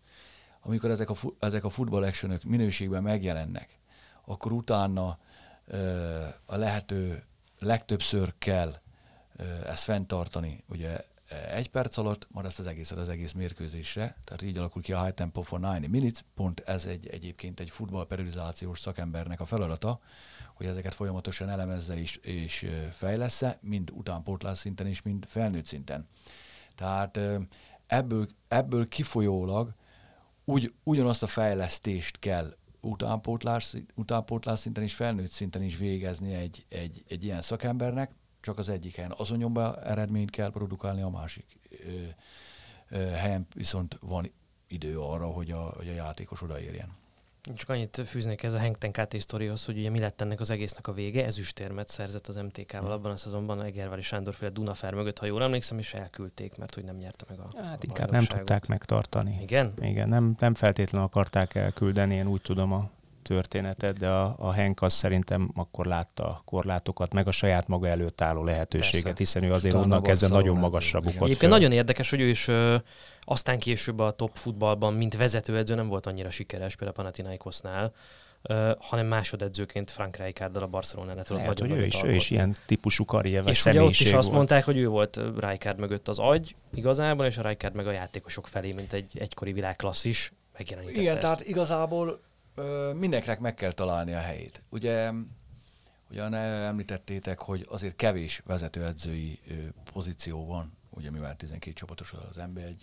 Amikor ezek a, ezek a futball actionök minőségben megjelennek, akkor utána ö, a lehető legtöbbször kell ezt fenntartani ugye egy perc alatt, majd ezt az egészet az egész mérkőzésre, tehát így alakul ki a high tempo for 90 minutes, pont ez egy, egyébként egy futballperiodizációs szakembernek a feladata, hogy ezeket folyamatosan elemezze és, és fejlesz mind utánpótlás szinten és mind felnőtt szinten. Tehát ebből, ebből kifolyólag úgy, ugyanazt a fejlesztést kell utánpótlás, utánpótlás szinten és felnőtt szinten is végezni egy, egy, egy ilyen szakembernek, csak az egyik helyen azonnyomban eredményt kell produkálni, a másik ö, ö, helyen viszont van idő arra, hogy a, hogy a játékos odaérjen. Csak annyit fűznék ez a Henk KT sztorihoz, hogy ugye mi lett ennek az egésznek a vége. Ezüstérmet szerzett az MTK-val hmm. abban a szezonban Egervári Sándorféle Dunafer mögött, ha jól emlékszem, és elküldték, mert hogy nem nyerte meg a Hát a inkább nem tudták megtartani. Igen? Igen, nem, nem feltétlenül akarták elküldeni, én úgy tudom a történetet, de a, a Henk az szerintem akkor látta a korlátokat, meg a saját maga előtt álló lehetőséget, Persze. hiszen ő azért onnan kezdve nagyon magasra bukott Egyébként föl. nagyon érdekes, hogy ő is ö, aztán később a top futballban, mint vezetőedző nem volt annyira sikeres, például a Panathinaikosnál, Uh, hanem másodedzőként Frank Rijkaarddal a Barcelonánál tudott Lehet, hogy ő is, ő is ilyen típusú karrier És ugye ott is azt mondták, hogy ő volt Rijkaard mögött az agy igazából, és a Rijkaard meg a játékosok felé, mint egy egykori világklasszis Igen, ezt. tehát igazából mindenkinek meg kell találni a helyét. Ugye ugyan említettétek, hogy azért kevés vezetőedzői pozíció van, ugye mivel 12 csapatos az NB1.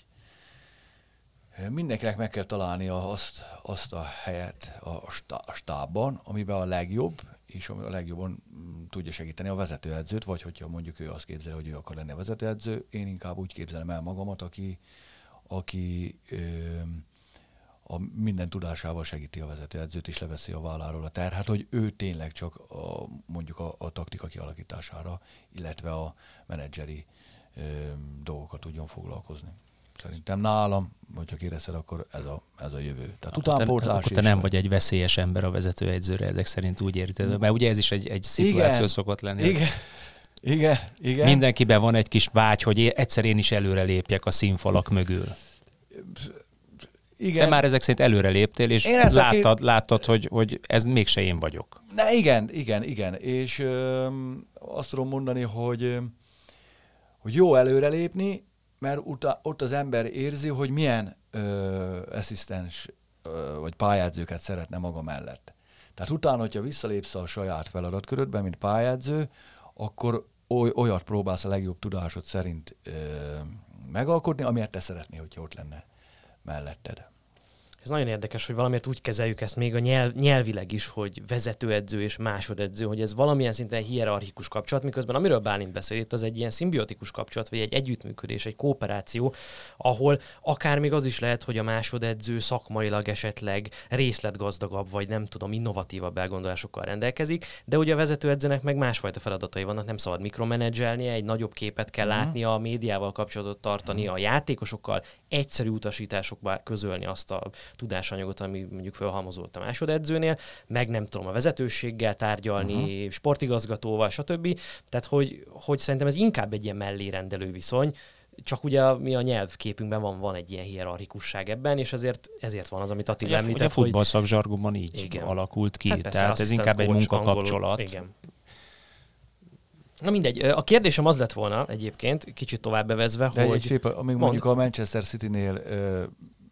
Mindenkinek meg kell találnia azt, azt a helyet a, stá, stábban, amiben a legjobb, és a legjobban mm, tudja segíteni a vezetőedzőt, vagy hogyha mondjuk ő azt képzel, hogy ő akar lenni a vezetőedző, én inkább úgy képzelem el magamat, aki, aki ö, a minden tudásával segíti a vezetőedzőt, és leveszi a válláról a terhet, hogy ő tényleg csak a, mondjuk a, a taktika kialakítására, illetve a menedzseri ö, dolgokat tudjon foglalkozni. Szerintem nálam, hogyha kérdezed, akkor ez a, ez a jövő. Tehát utánpótlás Akkor te nem vagy egy veszélyes ember a vezetőedzőre, ezek szerint úgy érted, mert ugye ez is egy, egy szituáció igen, szokott lenni. Igen, igen, igen. Mindenkiben van egy kis vágy, hogy egyszer én is előre lépjek a színfalak mögül. Igen. Te már ezek szerint előre léptél, és láttad, két... láttad hogy, hogy ez mégse én vagyok. Na igen, igen, igen. És ö, azt tudom mondani, hogy, hogy jó előrelépni, mert uta, ott az ember érzi, hogy milyen ö, asszisztens ö, vagy pályázőket szeretne maga mellett. Tehát utána, hogyha visszalépsz a saját feladatkörödbe, mint pályáző, akkor oly, olyat próbálsz a legjobb tudásod szerint ö, megalkotni, amiért te szeretnél, hogyha ott lenne melletted. Ez nagyon érdekes, hogy valamiért úgy kezeljük ezt még a nyelv, nyelvileg is, hogy vezetőedző és másodedző, hogy ez valamilyen szinten hierarchikus kapcsolat, miközben amiről Bálint beszél, itt az egy ilyen szimbiotikus kapcsolat, vagy egy együttműködés, egy kooperáció, ahol akár még az is lehet, hogy a másodedző szakmailag esetleg részletgazdagabb, vagy nem tudom, innovatívabb elgondolásokkal rendelkezik, de ugye a vezetőedzőnek meg másfajta feladatai vannak, nem szabad mikromenedzselnie, egy nagyobb képet kell uh-huh. látnia, a médiával kapcsolatot tartani, uh-huh. a játékosokkal egyszerű utasításokba közölni azt a tudásanyagot, ami mondjuk felhalmozott a másodedzőnél, meg nem tudom a vezetőséggel tárgyalni, uh-huh. sportigazgatóval, stb. Tehát, hogy, hogy szerintem ez inkább egy ilyen mellérendelő viszony, csak ugye mi a nyelvképünkben van, van egy ilyen hierarchikusság ebben, és ezért, ezért van az, amit Attila említett. Ugye a futballszakzsargonban így igen. alakult ki, hát persze, tehát ez inkább egy munkakapcsolat. Igen. Na mindegy, a kérdésem az lett volna egyébként, kicsit tovább bevezve, De hogy... Egy szép, amíg mond. mondjuk a Manchester City-nél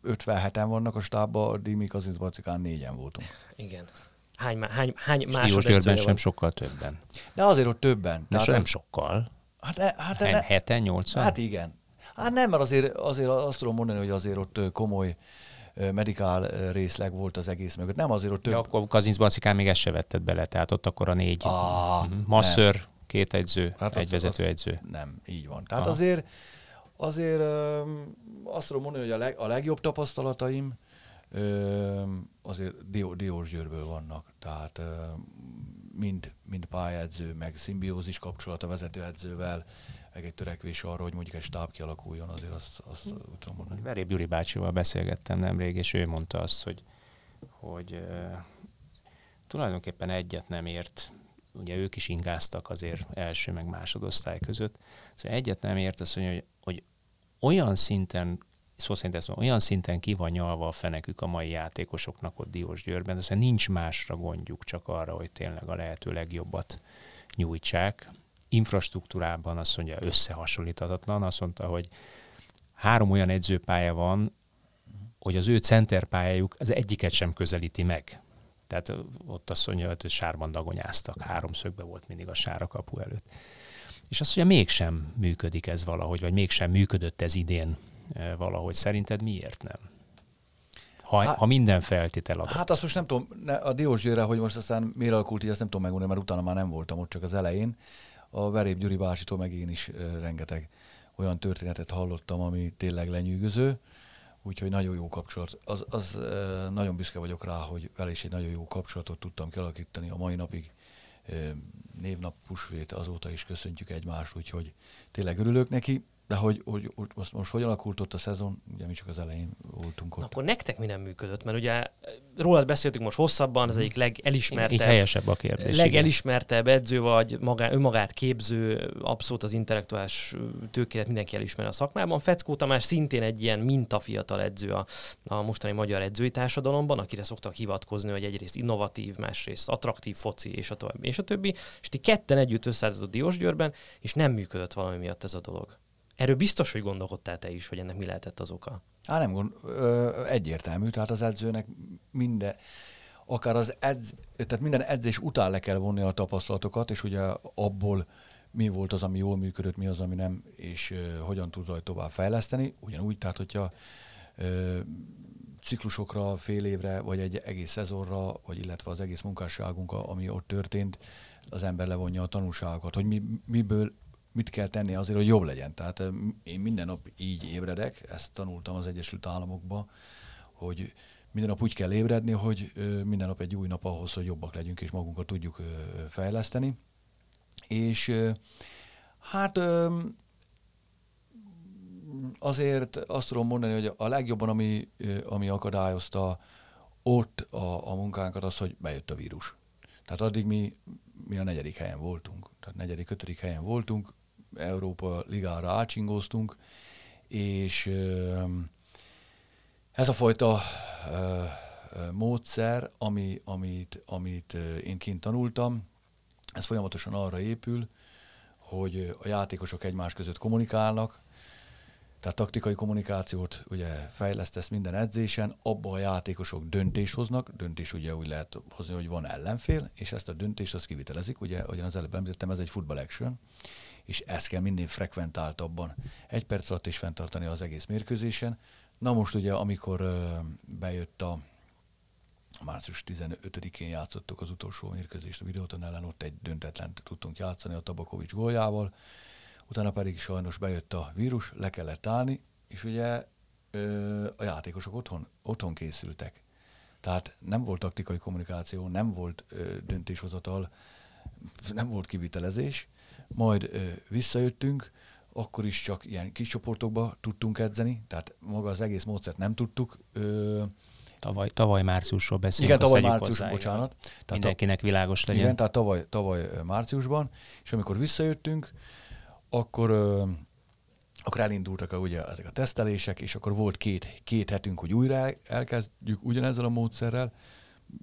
57-en vannak a stábban, addig mi Kazincbarcikán négyen voltunk. Igen. Hány, hány, hány másodedzője sem sokkal többen. De azért ott többen. De nem sokkal. Hát, ne, hát, ne, heten, nyolcan? Hát igen. Hát nem, mert azért, azért azt tudom mondani, hogy azért ott komoly medikál részleg volt az egész mögött. Nem azért ott több... Ja, akkor Kazincbarcikán még ezt se vetted bele, tehát ott akkor a négy ah, mhm. masször, nem. két egyző, hát egy vezetőegyző. Nem, így van. Tehát Aha. azért azért azt tudom mondani, hogy a, leg, a legjobb tapasztalataim azért Diós Győrből vannak. Tehát mind, mind pályáző, meg szimbiózis kapcsolat a vezetőedzővel, meg egy törekvés arra, hogy mondjuk egy stáb kialakuljon, azért azt, azt tudom mondani. Veréb Gyuri bácsival beszélgettem nemrég, és ő mondta azt, hogy, hogy tulajdonképpen egyet nem ért, ugye ők is ingáztak azért első meg másodosztály között, szóval egyet nem ért azt, hogy, hogy olyan szinten szó szerint ezt olyan szinten ki van nyalva a fenekük a mai játékosoknak ott Diós Győrben, de nincs másra gondjuk, csak arra, hogy tényleg a lehető legjobbat nyújtsák. Infrastruktúrában azt mondja összehasonlíthatatlan, azt mondta, hogy három olyan edzőpálya van, hogy az ő centerpályájuk az egyiket sem közelíti meg. Tehát ott azt mondja, hogy sárban dagonyáztak, háromszögbe volt mindig a sára kapu előtt. És azt mondja, mégsem működik ez valahogy, vagy mégsem működött ez idén valahogy. Szerinted miért nem? Ha, hát, ha minden feltétel adott. Hát azt most nem tudom, a Diós Győre, hogy most aztán miért alakult így, azt nem tudom megmondani, mert utána már nem voltam ott, csak az elején. A Verép Gyuri básitól meg én is rengeteg olyan történetet hallottam, ami tényleg lenyűgöző, úgyhogy nagyon jó kapcsolat. Az, az nagyon büszke vagyok rá, hogy vele is egy nagyon jó kapcsolatot tudtam kialakítani a mai napig névnap pusvét azóta is köszöntjük egymást, úgyhogy tényleg örülök neki. De hogy, hogy, hogy most, most hogy alakult ott a szezon, ugye mi csak az elején voltunk ott. Na, akkor nektek mi nem működött? Mert ugye rólad beszéltünk most hosszabban, az mhm. egyik legelismertebb, Így helyesebb a kérdés, legelismertebb edző vagy magá, önmagát képző, abszolút az intellektuális tőkélet mindenki elismer a szakmában. Feckó Tamás szintén egy ilyen mintafiatal edző a, a mostani magyar edzői társadalomban, akire szoktak hivatkozni, hogy egyrészt innovatív, másrészt attraktív foci, és a többi, és a többi. És ti ketten együtt összeálltatok Diósgyőrben, és nem működött valami miatt ez a dolog. Erről biztos, hogy gondolkodtál te is, hogy ennek mi lehetett az oka. Hát nem gond, ö, egyértelmű, tehát az edzőnek minden, akár az edz, tehát minden edzés után le kell vonni a tapasztalatokat, és ugye abból mi volt az, ami jól működött, mi az, ami nem, és ö, hogyan tud rajta tovább fejleszteni. Ugyanúgy, tehát hogyha ö, ciklusokra, fél évre, vagy egy egész szezonra, vagy illetve az egész munkásságunk, ami ott történt, az ember levonja a tanulságokat, hogy mi, miből mit kell tenni azért, hogy jobb legyen. Tehát én minden nap így ébredek, ezt tanultam az Egyesült Államokban, hogy minden nap úgy kell ébredni, hogy minden nap egy új nap ahhoz, hogy jobbak legyünk és magunkat tudjuk fejleszteni. És hát azért azt tudom mondani, hogy a legjobban, ami, ami akadályozta ott a, a munkánkat, az, hogy bejött a vírus. Tehát addig mi, mi a negyedik helyen voltunk, tehát negyedik, ötödik helyen voltunk, Európa Ligára átsingóztunk, és ez a fajta módszer, ami, amit, amit én kint tanultam, ez folyamatosan arra épül, hogy a játékosok egymás között kommunikálnak, tehát taktikai kommunikációt ugye fejlesztesz minden edzésen, abba a játékosok döntést hoznak, döntés ugye úgy lehet hozni, hogy van ellenfél, és ezt a döntést azt kivitelezik, ugye, ahogyan az előbb említettem, ez egy football action, és ezt kell minél frekventáltabban egy perc alatt is fenntartani az egész mérkőzésen. Na most ugye, amikor bejött a március 15-én játszottuk az utolsó mérkőzést a videóton ellen, ott egy döntetlen tudtunk játszani a Tabakovics góljával, utána pedig sajnos bejött a vírus, le kellett állni, és ugye a játékosok otthon, otthon készültek. Tehát nem volt taktikai kommunikáció, nem volt ö, döntéshozatal, nem volt kivitelezés, majd ö, visszajöttünk, akkor is csak ilyen kis csoportokba tudtunk edzeni, tehát maga az egész módszert nem tudtuk ö, Tavaly, tavaly márciusról beszélünk. Igen, tavaly március, hozzá, bocsánat. Tehát mindenkinek világos legyen. Igen, tehát tavaly, tavaly márciusban, és amikor visszajöttünk, akkor, akkor elindultak a, ugye ezek a tesztelések, és akkor volt két, két hetünk, hogy újra elkezdjük ugyanezzel a módszerrel,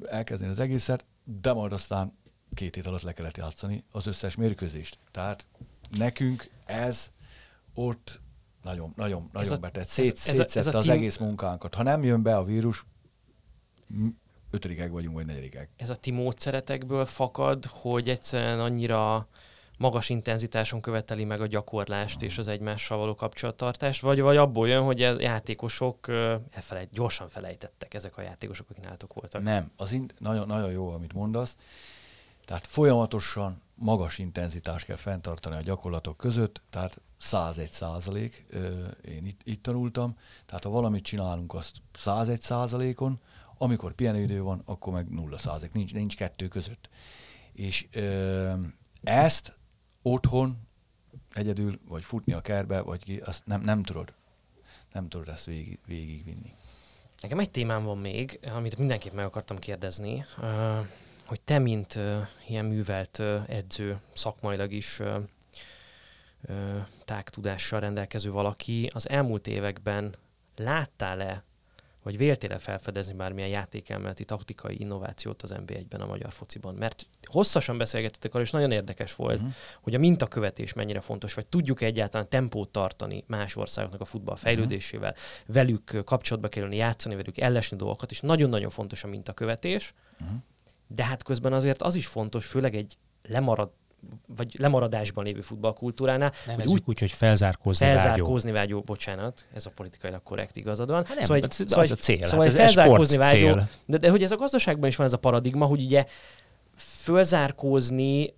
elkezdeni az egészet, de majd aztán két hét alatt le kellett játszani az összes mérkőzést. Tehát nekünk ez ott nagyon, nagyon, nagyon betett. Szét, ez, ez, ez a, ez a az tím... egész munkánkat. Ha nem jön be a vírus, ötödikek vagyunk, vagy negyedikek. Ez a ti módszeretekből fakad, hogy egyszerűen annyira magas intenzitáson követeli meg a gyakorlást és az egymással való kapcsolattartást, vagy, vagy abból jön, hogy a játékosok elfelejt, gyorsan felejtettek ezek a játékosok, akik nálatok voltak? Nem, az in- nagyon, nagyon jó, amit mondasz. Tehát folyamatosan magas intenzitást kell fenntartani a gyakorlatok között, tehát 101 százalék, én itt, itt tanultam, tehát ha valamit csinálunk, azt 101 százalékon, amikor pihenőidő van, akkor meg nulla százalék, nincs, nincs kettő között. És ö, ezt otthon egyedül, vagy futni a kerbe, vagy ki, azt nem, nem tudod. Nem tudod ezt végig, végigvinni. Nekem egy témám van még, amit mindenképp meg akartam kérdezni, hogy te, mint ilyen művelt edző, szakmailag is tágtudással rendelkező valaki, az elmúlt években láttál-e vagy véltél felfedezni bármilyen játékelméleti taktikai innovációt az NB1-ben a magyar fociban? Mert hosszasan beszélgettetek arról, és nagyon érdekes volt, uh-huh. hogy a mintakövetés mennyire fontos, vagy tudjuk egyáltalán tempót tartani más országoknak a futball mhm. fejlődésével, uh-huh. velük kapcsolatba kerülni, játszani velük, ellesni dolgokat, és nagyon-nagyon fontos a mintakövetés. Uh-huh. De hát közben azért az is fontos, főleg egy lemarad, vagy lemaradásban lévő futballkultúránál. Nem hogy úgy, úgy, hogy felzárkózni, felzárkózni vágyó. vágyó. bocsánat, ez a politikailag korrekt igazad van. Hát nem, szóval, ez, szóval, az a cél. Szóval hát ez felzárkózni vágyó, de, de hogy ez a gazdaságban is van ez a paradigma, hogy ugye fölzárkózni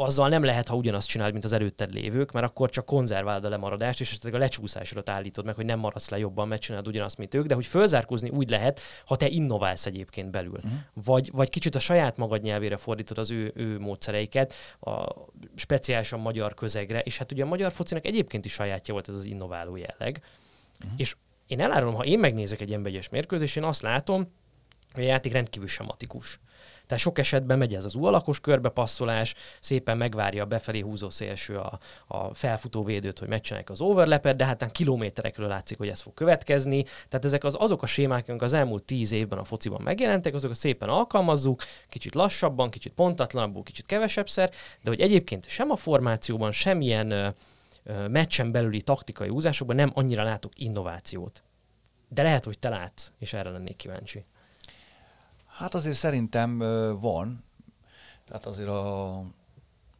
azzal nem lehet, ha ugyanazt csinálod, mint az előtted lévők, mert akkor csak konzerválod a lemaradást, és esetleg a lecsúszásodat állítod meg, hogy nem maradsz le jobban, mert csinálod ugyanazt, mint ők, de hogy fölzárkózni úgy lehet, ha te innoválsz egyébként belül. Uh-huh. Vagy, vagy kicsit a saját magad nyelvére fordítod az ő, ő módszereiket, a speciálisan magyar közegre, és hát ugye a magyar focinak egyébként is sajátja volt ez az innováló jelleg. Uh-huh. És én elárulom, ha én megnézek egy emberes mérkőzést, én azt látom, hogy a játék rendkívül sematikus. Tehát sok esetben megy ez az U alakos körbepasszolás, szépen megvárja a befelé húzó szélső a, a felfutó védőt, hogy megcsinálják az overlepet, de hát kilométerekről látszik, hogy ez fog következni. Tehát ezek az, azok a sémák, amik az elmúlt tíz évben a fociban megjelentek, azokat szépen alkalmazzuk, kicsit lassabban, kicsit pontatlanabbul, kicsit kevesebbszer, de hogy egyébként sem a formációban, semmilyen ö, meccsen belüli taktikai húzásokban nem annyira látok innovációt. De lehet, hogy te látsz, és erre lennék kíváncsi. Hát azért szerintem van. Tehát azért a,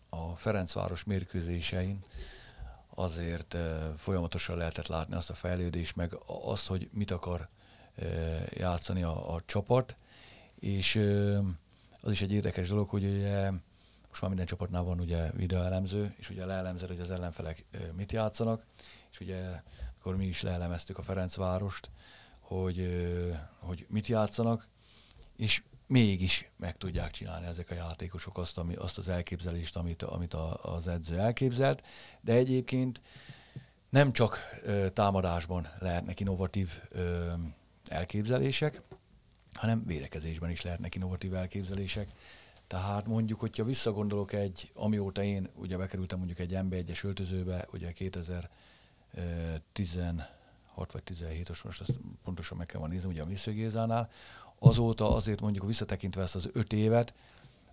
a Ferencváros mérkőzésein azért folyamatosan lehetett látni azt a fejlődést, meg azt, hogy mit akar játszani a, a csapat, és az is egy érdekes dolog, hogy ugye most már minden csapatnál van ugye videoelemző, és ugye leelemzed, hogy az ellenfelek mit játszanak, és ugye akkor mi is leelemeztük a Ferencvárost, hogy, hogy mit játszanak, és mégis meg tudják csinálni ezek a játékosok azt, ami, azt az elképzelést, amit, amit a, az edző elképzelt, de egyébként nem csak ö, támadásban lehetnek innovatív ö, elképzelések, hanem védekezésben is lehetnek innovatív elképzelések. Tehát mondjuk, hogyha visszagondolok egy, amióta én ugye bekerültem mondjuk egy MB1-es öltözőbe, ugye 2016 vagy 17-os, most azt pontosan meg kell nézni, ugye a Misszögézánál, Azóta azért mondjuk visszatekintve ezt az öt évet,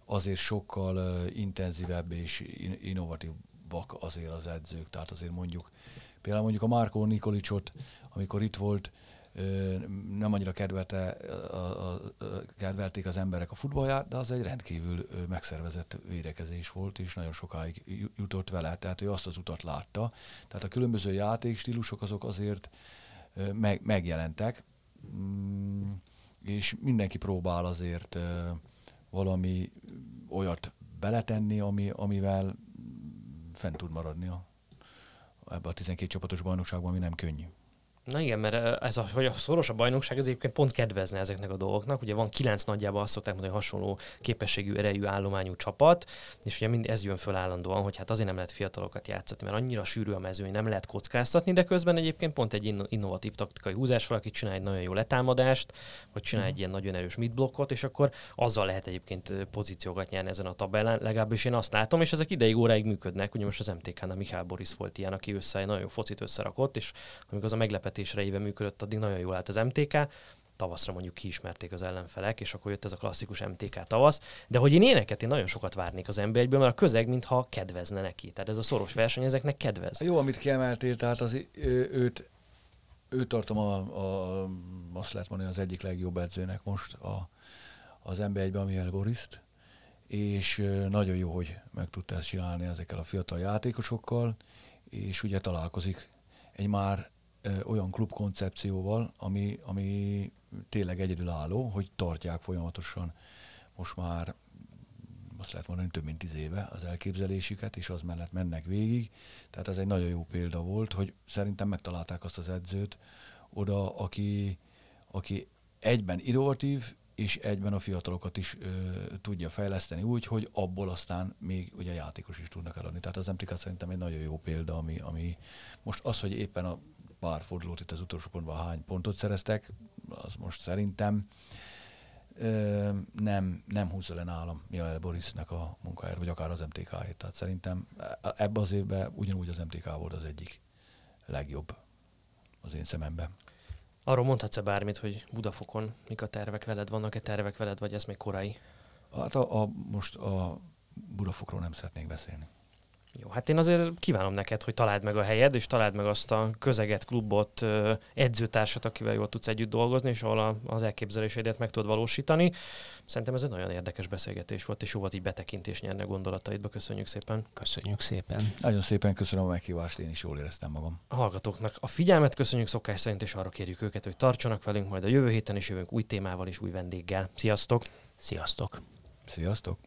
azért sokkal intenzívebb és in- innovatívak azért az edzők. Tehát azért mondjuk, például mondjuk a Márkó Nikolicsot, amikor itt volt, nem annyira kedvelte, a, a, kedvelték az emberek a futballját, de az egy rendkívül megszervezett védekezés volt, és nagyon sokáig jutott vele, tehát ő azt az utat látta. Tehát a különböző játékstílusok azok azért meg, megjelentek, mm, és mindenki próbál azért valami olyat beletenni, ami, amivel fent tud maradni a, ebbe a 12 csapatos bajnokságban, ami nem könnyű. Na igen, mert ez a, hogy a szoros a bajnokság, az egyébként pont kedvezne ezeknek a dolgoknak. Ugye van kilenc nagyjából azt szokták mondani, hogy hasonló képességű, erejű állományú csapat, és ugye mind ez jön föl állandóan, hogy hát azért nem lehet fiatalokat játszani, mert annyira sűrű a mezőny, nem lehet kockáztatni, de közben egyébként pont egy innovatív taktikai húzás valaki csinál egy nagyon jó letámadást, vagy csinál egy ilyen nagyon erős midblokkot, és akkor azzal lehet egyébként pozíciókat nyerni ezen a tabellán, legalábbis én azt látom, és ezek ideig óráig működnek. Ugye most az MTK-nál Mihály Boris volt ilyen, aki össze nagyon jó focit összerakott, és amikor az a meglepet meglepetésre éve működött, addig nagyon jól állt az MTK, tavaszra mondjuk kiismerték az ellenfelek, és akkor jött ez a klasszikus MTK tavasz. De hogy én éneket, én nagyon sokat várnék az nba mert a közeg mintha kedvezne neki. Tehát ez a szoros verseny ezeknek kedvez. Jó, amit kiemeltél, tehát az, ő, őt, őt tartom a, a, azt lehet mondani az egyik legjobb edzőnek most a, az NB1-ben, Mihály Boriszt, és nagyon jó, hogy meg tudta ezt csinálni ezekkel a fiatal játékosokkal, és ugye találkozik egy már olyan klubkoncepcióval, ami, ami tényleg egyedülálló, hogy tartják folyamatosan most már azt lehet mondani, több mint tíz éve az elképzelésüket, és az mellett mennek végig. Tehát ez egy nagyon jó példa volt, hogy szerintem megtalálták azt az edzőt oda, aki, aki egyben innovatív, és egyben a fiatalokat is ö, tudja fejleszteni úgy, hogy abból aztán még ugye játékos is tudnak eladni. Tehát az MTK szerintem egy nagyon jó példa, ami, ami most az, hogy éppen a pár fordulót itt az utolsó pontban hány pontot szereztek, az most szerintem ö, nem, nem húzza le nálam Miael Borisnek a munkáját, vagy akár az MTK-ét. Tehát szerintem ebbe az évben ugyanúgy az MTK volt az egyik legjobb az én szememben. Arról mondhatsz-e bármit, hogy Budafokon mik a tervek veled, vannak-e tervek veled, vagy ez még korai? Hát a, a, most a Budafokról nem szeretnék beszélni. Jó, hát én azért kívánom neked, hogy találd meg a helyed, és találd meg azt a közeget, klubot, edzőtársat, akivel jól tudsz együtt dolgozni, és ahol az elképzeléseidet meg tudod valósítani. Szerintem ez egy nagyon érdekes beszélgetés volt, és jó volt így betekintést nyerni a gondolataidba. Köszönjük szépen. Köszönjük szépen. Nagyon szépen köszönöm a meghívást, én is jól éreztem magam. A hallgatóknak a figyelmet köszönjük szokás szerint, és arra kérjük őket, hogy tartsanak velünk, majd a jövő héten is jövünk új témával és új vendéggel. Sziasztok! Sziasztok! Sziasztok!